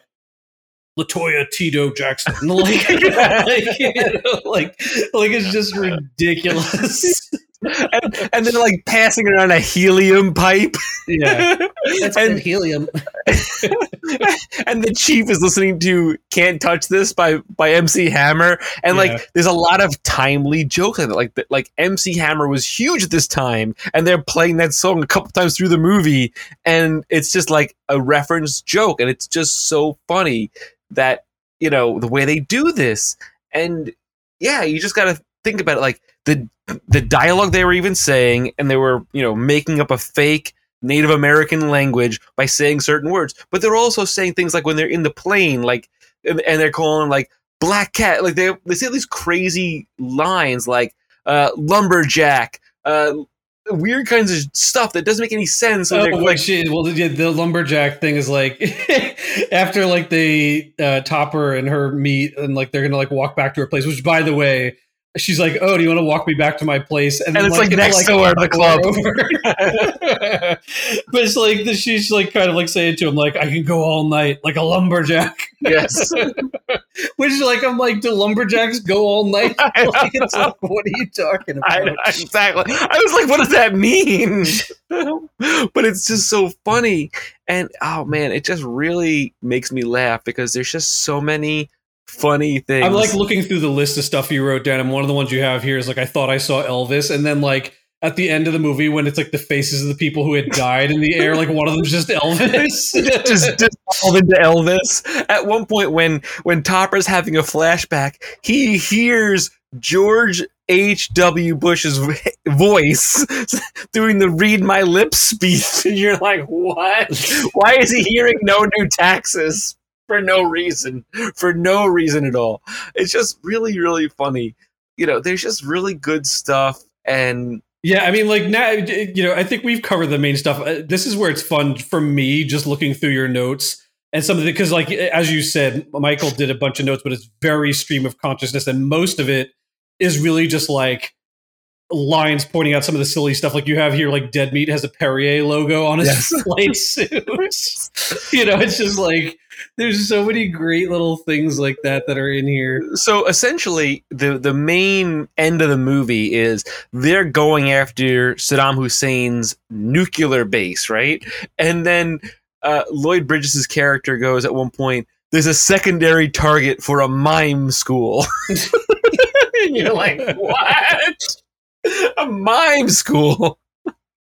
Latoya Tito Jackson, like, like, you know, like, like it's just ridiculous. and, and they're like passing around a helium pipe. yeah, that's and, helium. and the chief is listening to "Can't Touch This" by by MC Hammer, and Yeah. like there's a lot of timely jokes in it. Like like MC Hammer was huge at this time, and they're playing that song a couple times through the movie, and it's just like a reference joke, and it's just so funny that you know the way they do this, and yeah, you just got to think about it. Like the the dialogue they were even saying, and they were you know making up a fake Native American language by saying certain words, but they're also saying things like when they're in the plane, like, and, and they're calling like black cat, like they they say these crazy lines like uh, lumberjack, uh, weird kinds of stuff that doesn't make any sense. Oh, like, she- well, the, the lumberjack thing is like after like they uh, Topper and her meet, and like they're gonna like walk back to her place. Which, by the way, she's like, "Oh, do you want to walk me back to my place?" And it's, like, it'll, next door to the club. but it's like she's like kind of like saying to him, like, "I can go all night like a lumberjack." yes. Which like I'm like, do lumberjacks go all night? Like, it's like, what are you talking about? I- exactly. I was like, what does that mean? but it's just so funny. And oh man, it just really makes me laugh because there's just so many funny things. I'm like looking through the list of stuff you wrote down, and one of the ones you have here is like I thought I saw Elvis, and then like at the end of the movie when it's like the faces of the people who had died in the air, like one of them's just Elvis. just dissolve into Elvis. At one point, when when Topper's having a flashback, he hears George H. W. Bush's voice doing the "Read My Lips" speech, and you're like, "What? Why is he hearing no new taxes for no reason? For no reason at all? It's just really, really funny. You know, there's just really good stuff, and yeah, I mean, like now, you know, I think we've covered the main stuff. Uh, This is where it's fun for me, just looking through your notes and some of the because, like as you said, Michael did a bunch of notes, but it's very stream of consciousness, and most of it is really just like lines pointing out some of the silly stuff like you have here like dead meat has a perrier logo on his Yes. suit you know it's just like there's so many great little things like that that are in here so essentially the the main end of the movie is they're going after Saddam Hussein's nuclear base, right? And then uh, Lloyd Bridges' character goes at one point, "There's a secondary target for a mime school." and you're like, "What? a mime school?"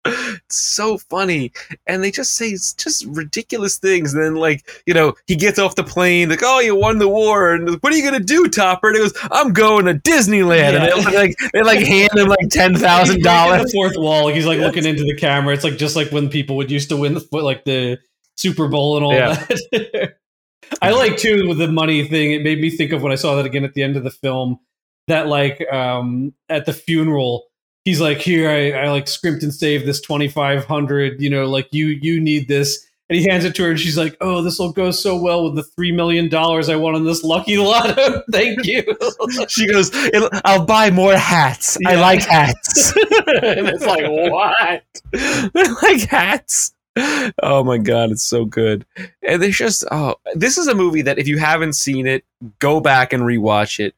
It's so funny, and they just say it's just ridiculous things. And then, like you know, he gets off the plane, like, "Oh, you won the war," and what are you gonna do, Topper? And he goes, "I'm going to Disneyland," and Yeah. they like they like hand him like $10,000. the fourth wall he's like looking into the camera it's like just like when people would used to win the like the super bowl and all Yeah. that i like too with the money thing it made me think of when i saw that again at the end of the film that like um at the funeral he's like here i, I like scrimped and saved this 2500 you know like you you need this and he hands it to her and she's like oh this will go so well with the three million dollars i won on this lucky lotto thank you She goes, "It'll- "I'll buy more hats. I like hats." and it's like, what? I like hats. Oh my god, it's so good. And it's just oh, this is a movie that if you haven't seen it, go back and rewatch it.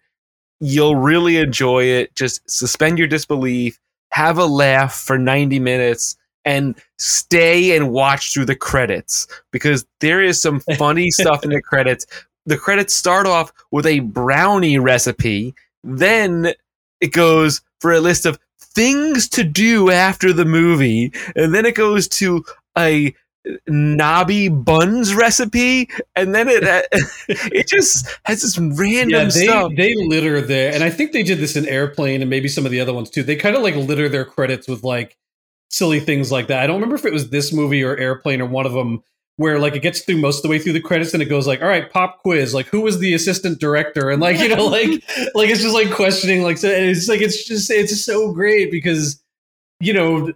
You'll really enjoy it. Just suspend your disbelief, have a laugh for 90 minutes and stay and watch through the credits because there is some funny stuff in the credits. The credits start off with a brownie recipe, then it goes for a list of things to do after the movie, and then it goes to a knobby buns recipe, and then it it just has this random yeah, they, stuff. they litter there, and I think they did this in Airplane and maybe some of the other ones too. They kind of like litter their credits with like silly things like that. I don't remember if it was this movie or Airplane or one of them where like it gets through most of the way through the credits and it goes like, all right, pop quiz, like who was the assistant director, and like you know like like it's just like questioning like so it's like it's just it's so great because you know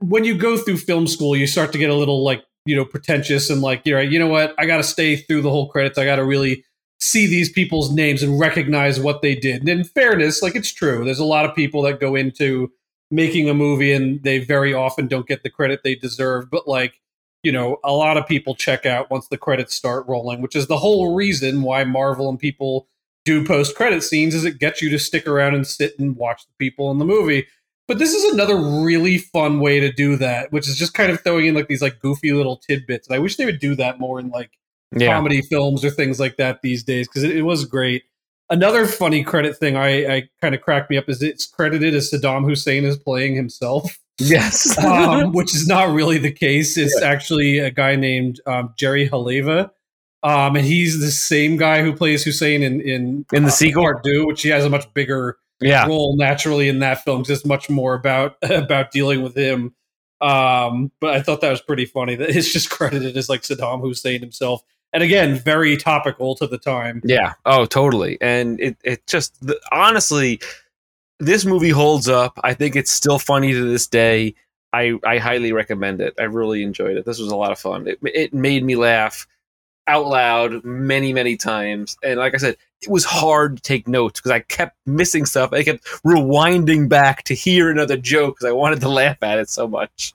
when you go through film school, you start to get a little like you know pretentious and like you're you know what, I got to stay through the whole credits. I got to really see these people's names and recognize what they did. And in fairness, like it's true, there's a lot of people that go into making a movie and they very often don't get the credit they deserve. But like you know, a lot of people check out once the credits start rolling, which is the whole reason why Marvel and people do post credit scenes is it gets you to stick around and sit and watch the people in the movie. But this is another really fun way to do that, which is just kind of throwing in like these like goofy little tidbits. And I wish they would do that more in like yeah. comedy films or things like that these days because it, it was great. Another funny credit thing I, I kind of cracked me up is it's credited as Saddam Hussein is playing himself, Yes. um, which is not really the case. It's actually a guy named um, Jerry Haleva. Um, and he's the same guy who plays Hussein in in, In the uh, sequel? Two, which he has a much bigger yeah. role naturally in that film. 'cause it's much more about about dealing with him. Um, but I thought that was pretty funny that it's just credited as like Saddam Hussein himself, and again, very topical to the time. Yeah. Oh, totally. And it it just the, honestly, this movie holds up. I think it's still funny to this day. I, I highly recommend it. I really enjoyed it. This was a lot of fun. It, it made me laugh out loud many, many times. And like I said, it was hard to take notes because I kept missing stuff. I kept rewinding back to hear another joke because I wanted to laugh at it so much.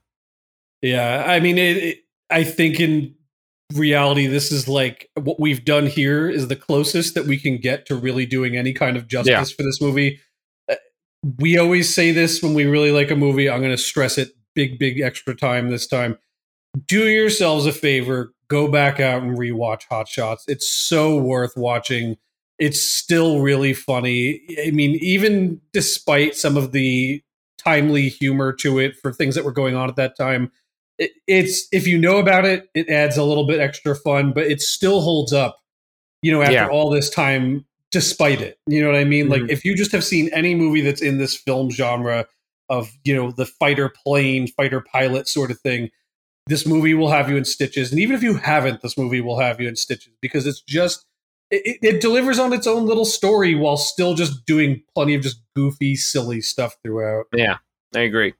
Yeah, I mean, it, it, I think in reality, this is like what we've done here is the closest that we can get to really doing any kind of justice Yeah. for this movie. Uh, We always say this when we really like a movie. I'm going to stress it big, big extra time this time. Do yourselves a favor, go back out and rewatch Hot Shots. It's so worth watching. It's still really funny. I mean, even despite some of the timely humor to it for things that were going on at that time, it, it's if you know about it, it adds a little bit extra fun, but it still holds up. You know, after Yeah. all this time, despite it, you know what I mean. Like Mhm. if you just have seen any movie that's in this film genre of you know the fighter plane, fighter pilot sort of thing, this movie will have you in stitches. And even if you haven't, this movie will have you in stitches because it's just it, it delivers on its own little story while still just doing plenty of just goofy, silly stuff throughout. Yeah, I agree.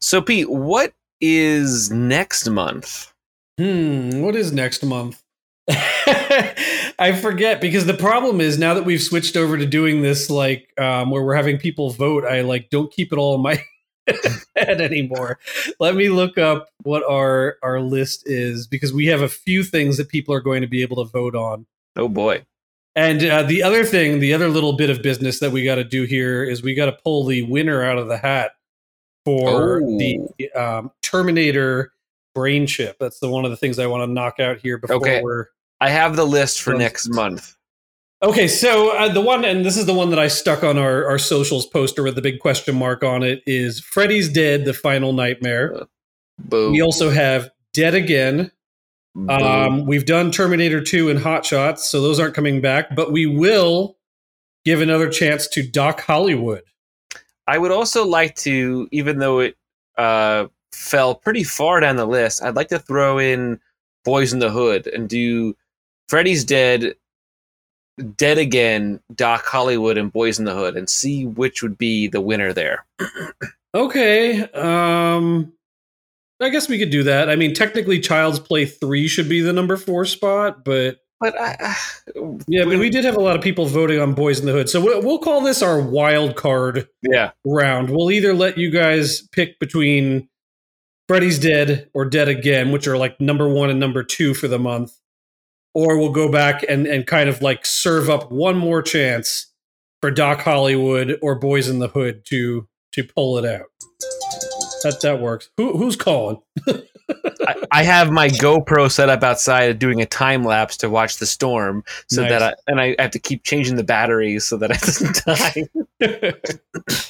So, Pete, what is next month? Hmm, what is next month? I forget because the problem is now that we've switched over to doing this like um, where we're having people vote, I like don't keep it all in my head anymore. Let me look up what our our list is because we have a few things that people are going to be able to vote on. Oh boy. And uh, the other thing, the other little bit of business that we got to do here is we got to pull the winner out of the hat for Oh. the um, Terminator brain chip. That's the one of the things I want to knock out here before Okay. we're. I have the list for next month. Okay, so uh, the one, and this is the one that I stuck on our, our socials poster with the big question mark on it, is Freddy's Dead, the final nightmare. Boom. We also have Dead Again. Um, we've done Terminator 2 and Hot Shots, so those aren't coming back, but we will give another chance to Doc Hollywood. I would also like to, even though it uh, fell pretty far down the list, I'd like to throw in Boyz n the Hood and do Freddy's Dead, Dead Again, Doc Hollywood, and Boyz n the Hood, and see which would be the winner there. Okay. Um I guess we could do that. I mean, technically Child's Play 3 should be the number 4 spot, but But I, uh, yeah, but we did have a lot of people voting on Boyz n the Hood. So we'll, we'll call this our wild card yeah, round. We'll either let you guys pick between Freddy's Dead or Dead Again, which are like number 1 and number 2 for the month, or we'll go back and and kind of like serve up one more chance for Doc Hollywood or Boys in the Hood to to pull it out. That that works. Who who's calling? I, I have my GoPro set up outside doing a time lapse to watch the storm, so Nice. that I and I have to keep changing the batteries so that it doesn't die.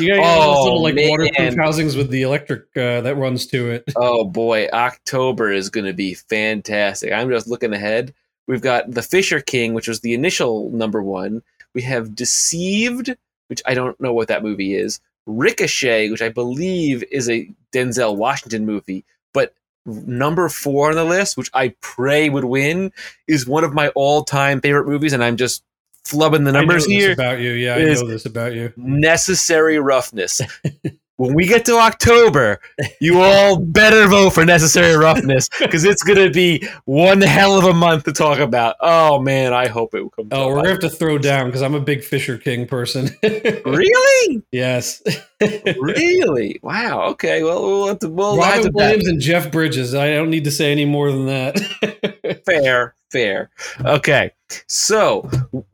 You got those Oh, little like man. waterproof housings with the electric uh, that runs to it. Oh boy, October is going to be fantastic. I'm just looking ahead. We've got The Fisher King, which was the initial number one. We have Deceived, which I don't know what that movie is. Ricochet, which I believe is a Denzel Washington movie. But number four on the list, which I pray would win, is one of my all time favorite movies. And I'm just flubbing the numbers I know here This about you, yeah, I know this about you. necessary roughness. when we get to October, you all better vote for necessary roughness because it's going to be one hell of a month to talk about. Oh man, I hope it will come. to Oh, we're gonna have to throw down because I'm a big Fisher King person. really, yes, really. Wow. Okay. Well, we'll have to. We'll have Robin to Williams and Jeff Bridges. I don't need to say any more than that. fair, fair. Okay. So,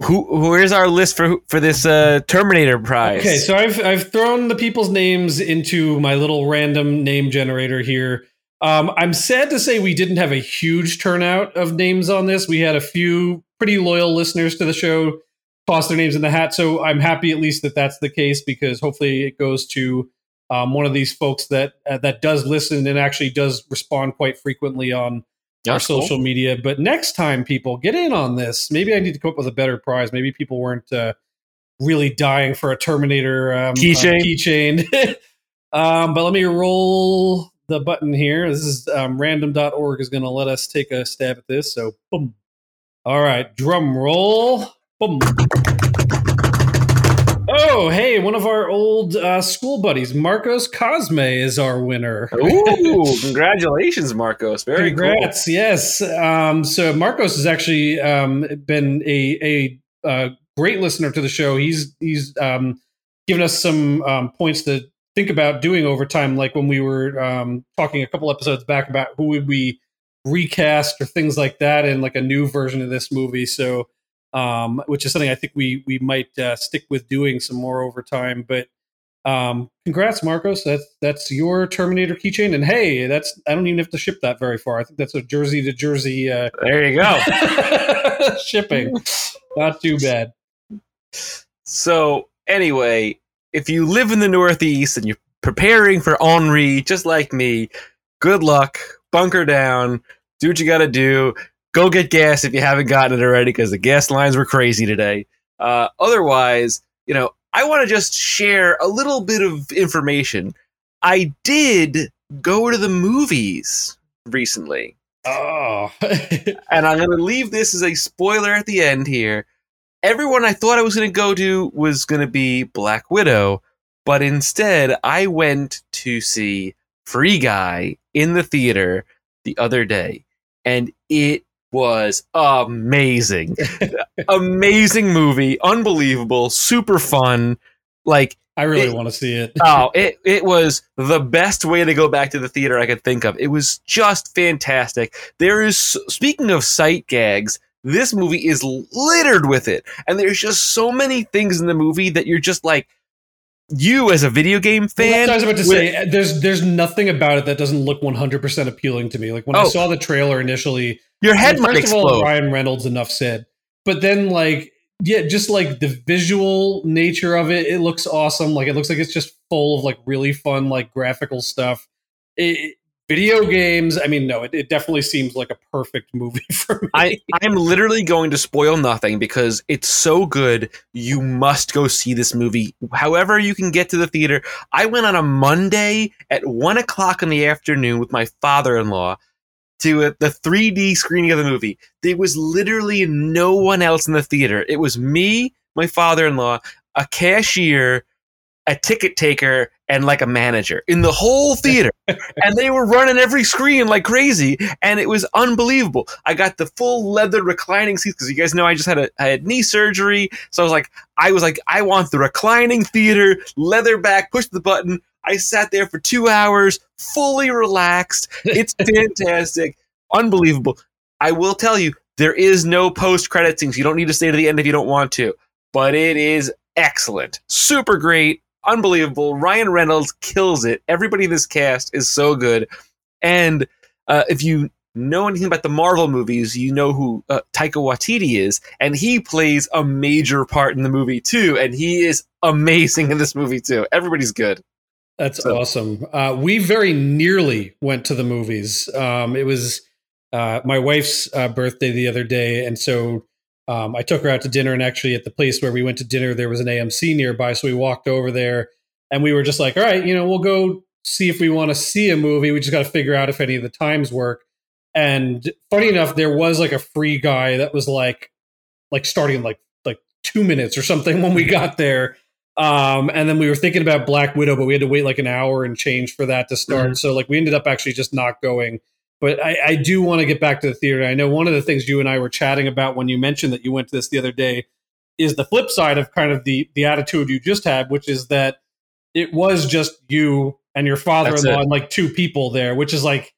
who where's our list for for this uh, Terminator prize? Okay, so I've I've thrown the people's names into my little random name generator here. Um, I'm sad to say we didn't have a huge turnout of names on this. We had a few pretty loyal listeners to the show toss their names in the hat, so I'm happy at least that that's the case because hopefully it goes to um, one of these folks that uh, that does listen and actually does respond quite frequently on our That's cool. social media. But next time, people get in on this. Maybe I need to come up with a better prize. Maybe people weren't uh, really dying for a Terminator um, Keychain? uh, keychain. um, but let me roll the button here. This is um, random.org is going to let us take a stab at this. So, boom. All right, drum roll. Boom. Oh, hey, one of our old uh, school buddies, Marcos Cosme, is our winner. Ooh, congratulations, Marcos. Very Congrats, yes. Um, so Marcos has actually um, been a, a uh, great listener to the show. He's he's um, given us some um, points to think about doing over time, like when we were um, talking a couple episodes back about who would we recast or things like that in like a new version of this movie. So, um, which is something I think we we might uh, stick with doing some more over time. But um, congrats, Marcos. That's that's your Terminator keychain, and hey, that's I don't even have to ship that very far. I think that's a Jersey to Jersey uh. There you go. shipping. Not too bad. So, anyway, if you live in the Northeast and you're preparing for Henri, just like me, good luck. Bunker down. Do what you got to do. Go get gas if you haven't gotten it already because the gas lines were crazy today. Uh, otherwise, you know, I want to just share a little bit of information. I did go to the movies recently. Oh, and I'm going to leave this as a spoiler at the end here. Everyone I thought I was going to go to was going to be Black Widow, but instead I went to see Free Guy in the theater the other day, and it was amazing. amazing movie, unbelievable, super fun. Like I really It- want to see it. oh, it it was the best way to go back to the theater I could think of. It was just fantastic. There is speaking of sight gags, this movie is littered with it, and there's just so many things in the movie that you're just like, you as a video game fan. what I was about to with- say. There's there's nothing about it that doesn't look 100% appealing to me. Like when I Oh. saw the trailer initially, your head well, might first of all, explode. Ryan Reynolds enough said. But then like yeah, just like the visual nature of it, it looks awesome. Like it looks like it's just full of like really fun like graphical stuff. It, video games, I mean no, it, it definitely seems like a perfect movie for me. I, I'm literally going to spoil nothing because it's so good. You must go see this movie. However, you can get to the theater. I went on a Monday at one o'clock in the afternoon with my father in law to a, the 3D screening of the movie. There was literally no one else in the theater. It was me, my father in law, a cashier, a ticket taker, and like a manager in the whole theater. and they were running every screen like crazy and it was unbelievable i got the full leather reclining seats because you guys know i just had a I had knee surgery so i was like i was like i want the reclining theater leather back push the button i sat there for two hours fully relaxed it's fantastic unbelievable i will tell you there is no post credit scenes you don't need to stay to the end if you don't want to but it is excellent super great unbelievable. Ryan Reynolds kills it. Everybody in this cast is so good. And uh, if you know anything about the Marvel movies, you know who uh, Taika Waititi is, and he plays a major part in the movie too. And he is amazing in this movie too. Everybody's good. That's So- awesome. Uh, we very nearly went to the movies. Um, it was uh, my wife's uh, birthday the other day, and so um, I took her out to dinner. And actually, at the place where we went to dinner, there was an AMC nearby, so we walked over there, and we were just like, "All right, you know, we'll go see if we want to see a movie. We just got to figure out if any of the times work." And funny enough, there was like a free guy that was like, like starting like like two minutes or something when we got there. Um, and then we were thinking about Black Widow, but we had to wait like an hour and change for that to start. So like we ended up actually just not going. But I, I do want to get back to the theater. I know one of the things you and I were chatting about when you mentioned that you went to this the other day is the flip side of kind of the the attitude you just had, which is that it was just you and your father-in-law and like two people there, which is like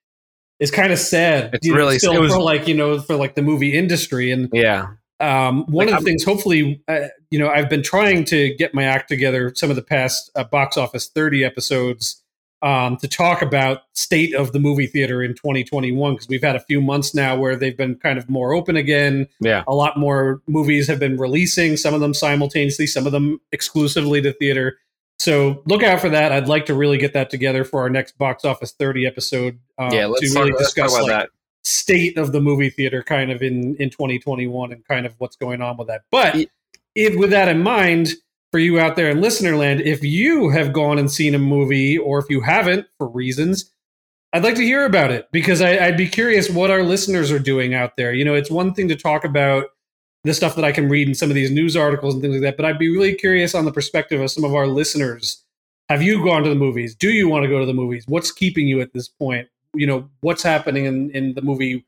is kind of sad. It's you know, really- still it was- for like you know for like the movie industry and Yeah. Um, one Like, of the I'm- things, hopefully, uh, you know, I've been trying to get my act together. Some of the past uh, box office thirty episodes um, to talk about state of the movie theater in 2021 because we've had a few months now where they've been kind of more open again. Yeah. A lot more movies have been releasing. Some of them simultaneously, some of them exclusively to theater. So look out for that. I'd like to really get that together for our next box office 30 episode. Um, Yeah. Let's, to talk, really let's talk discuss about like, that. State of the movie theater kind of in in 2021 and kind of what's going on with that but if with that in mind for you out there in listener land if you have gone and seen a movie or if you haven't for reasons i'd like to hear about it because I, i'd be curious what our listeners are doing out there you know it's one thing to talk about the stuff that I can read in some of these news articles and things like that. But I'd be really curious on the perspective of some of our listeners. Have you gone to the movies? Do you want to go to the movies? What's keeping you at this point? You know, what's happening in, in the movie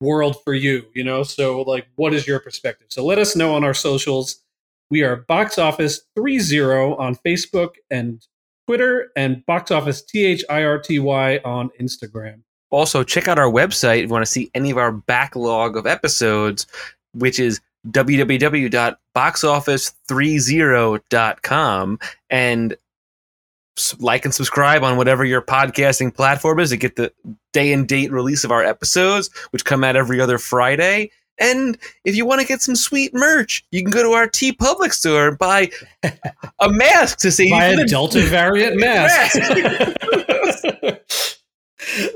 world for you? You know, so like, what is your perspective? So let us know on our socials. We are Box Office 30 on Facebook and Twitter, and Box Office T H I R T Y on Instagram. Also, check out our website if you want to see any of our backlog of episodes, which is www.boxoffice30.com and like and subscribe on whatever your podcasting platform is to get the day and date release of our episodes, which come out every other Friday. And if you want to get some sweet merch, you can go to our TeePublic store and buy a mask to save Buy you a Delta variant mask.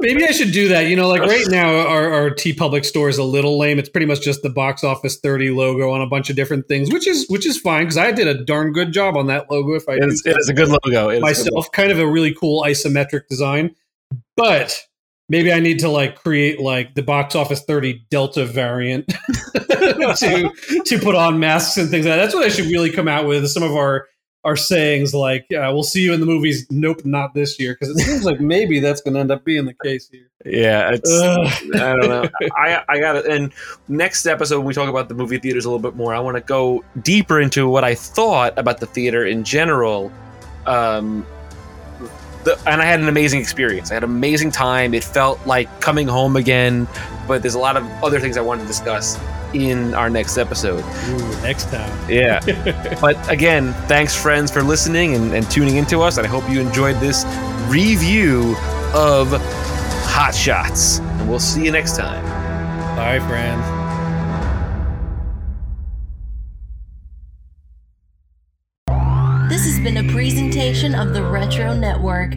Maybe I should do that. You know, like right now, our, our TeePublic store is a little lame. It's pretty much just the Box Office 30 logo on a bunch of different things, which is which is fine because I did a darn good job on that logo. If I It's, it is a good logo. It is a good myself, kind of a really cool isometric design. But maybe I need to like create like the Box Office 30 Delta variant to to put on masks and things like that. That's what I should really come out with. Some of our our sayings like uh, "We'll see you in the movies." Nope, not this year because it seems like maybe that's going to end up being the case here. Yeah, it's. I don't know. I I got it. And next episode, when we talk about the movie theaters a little bit more, I want to go deeper into what I thought about the theater in general. Um, the, and I had an amazing experience. I had an amazing time. It felt like coming home again. But there's a lot of other things I want to discuss in our next episode. Ooh, next time. Yeah. but again, thanks, friends, for listening and, and tuning into us. And I hope you enjoyed this review of Hot Shots. And we'll see you next time. Bye, friends. Been a presentation of the Retro Network.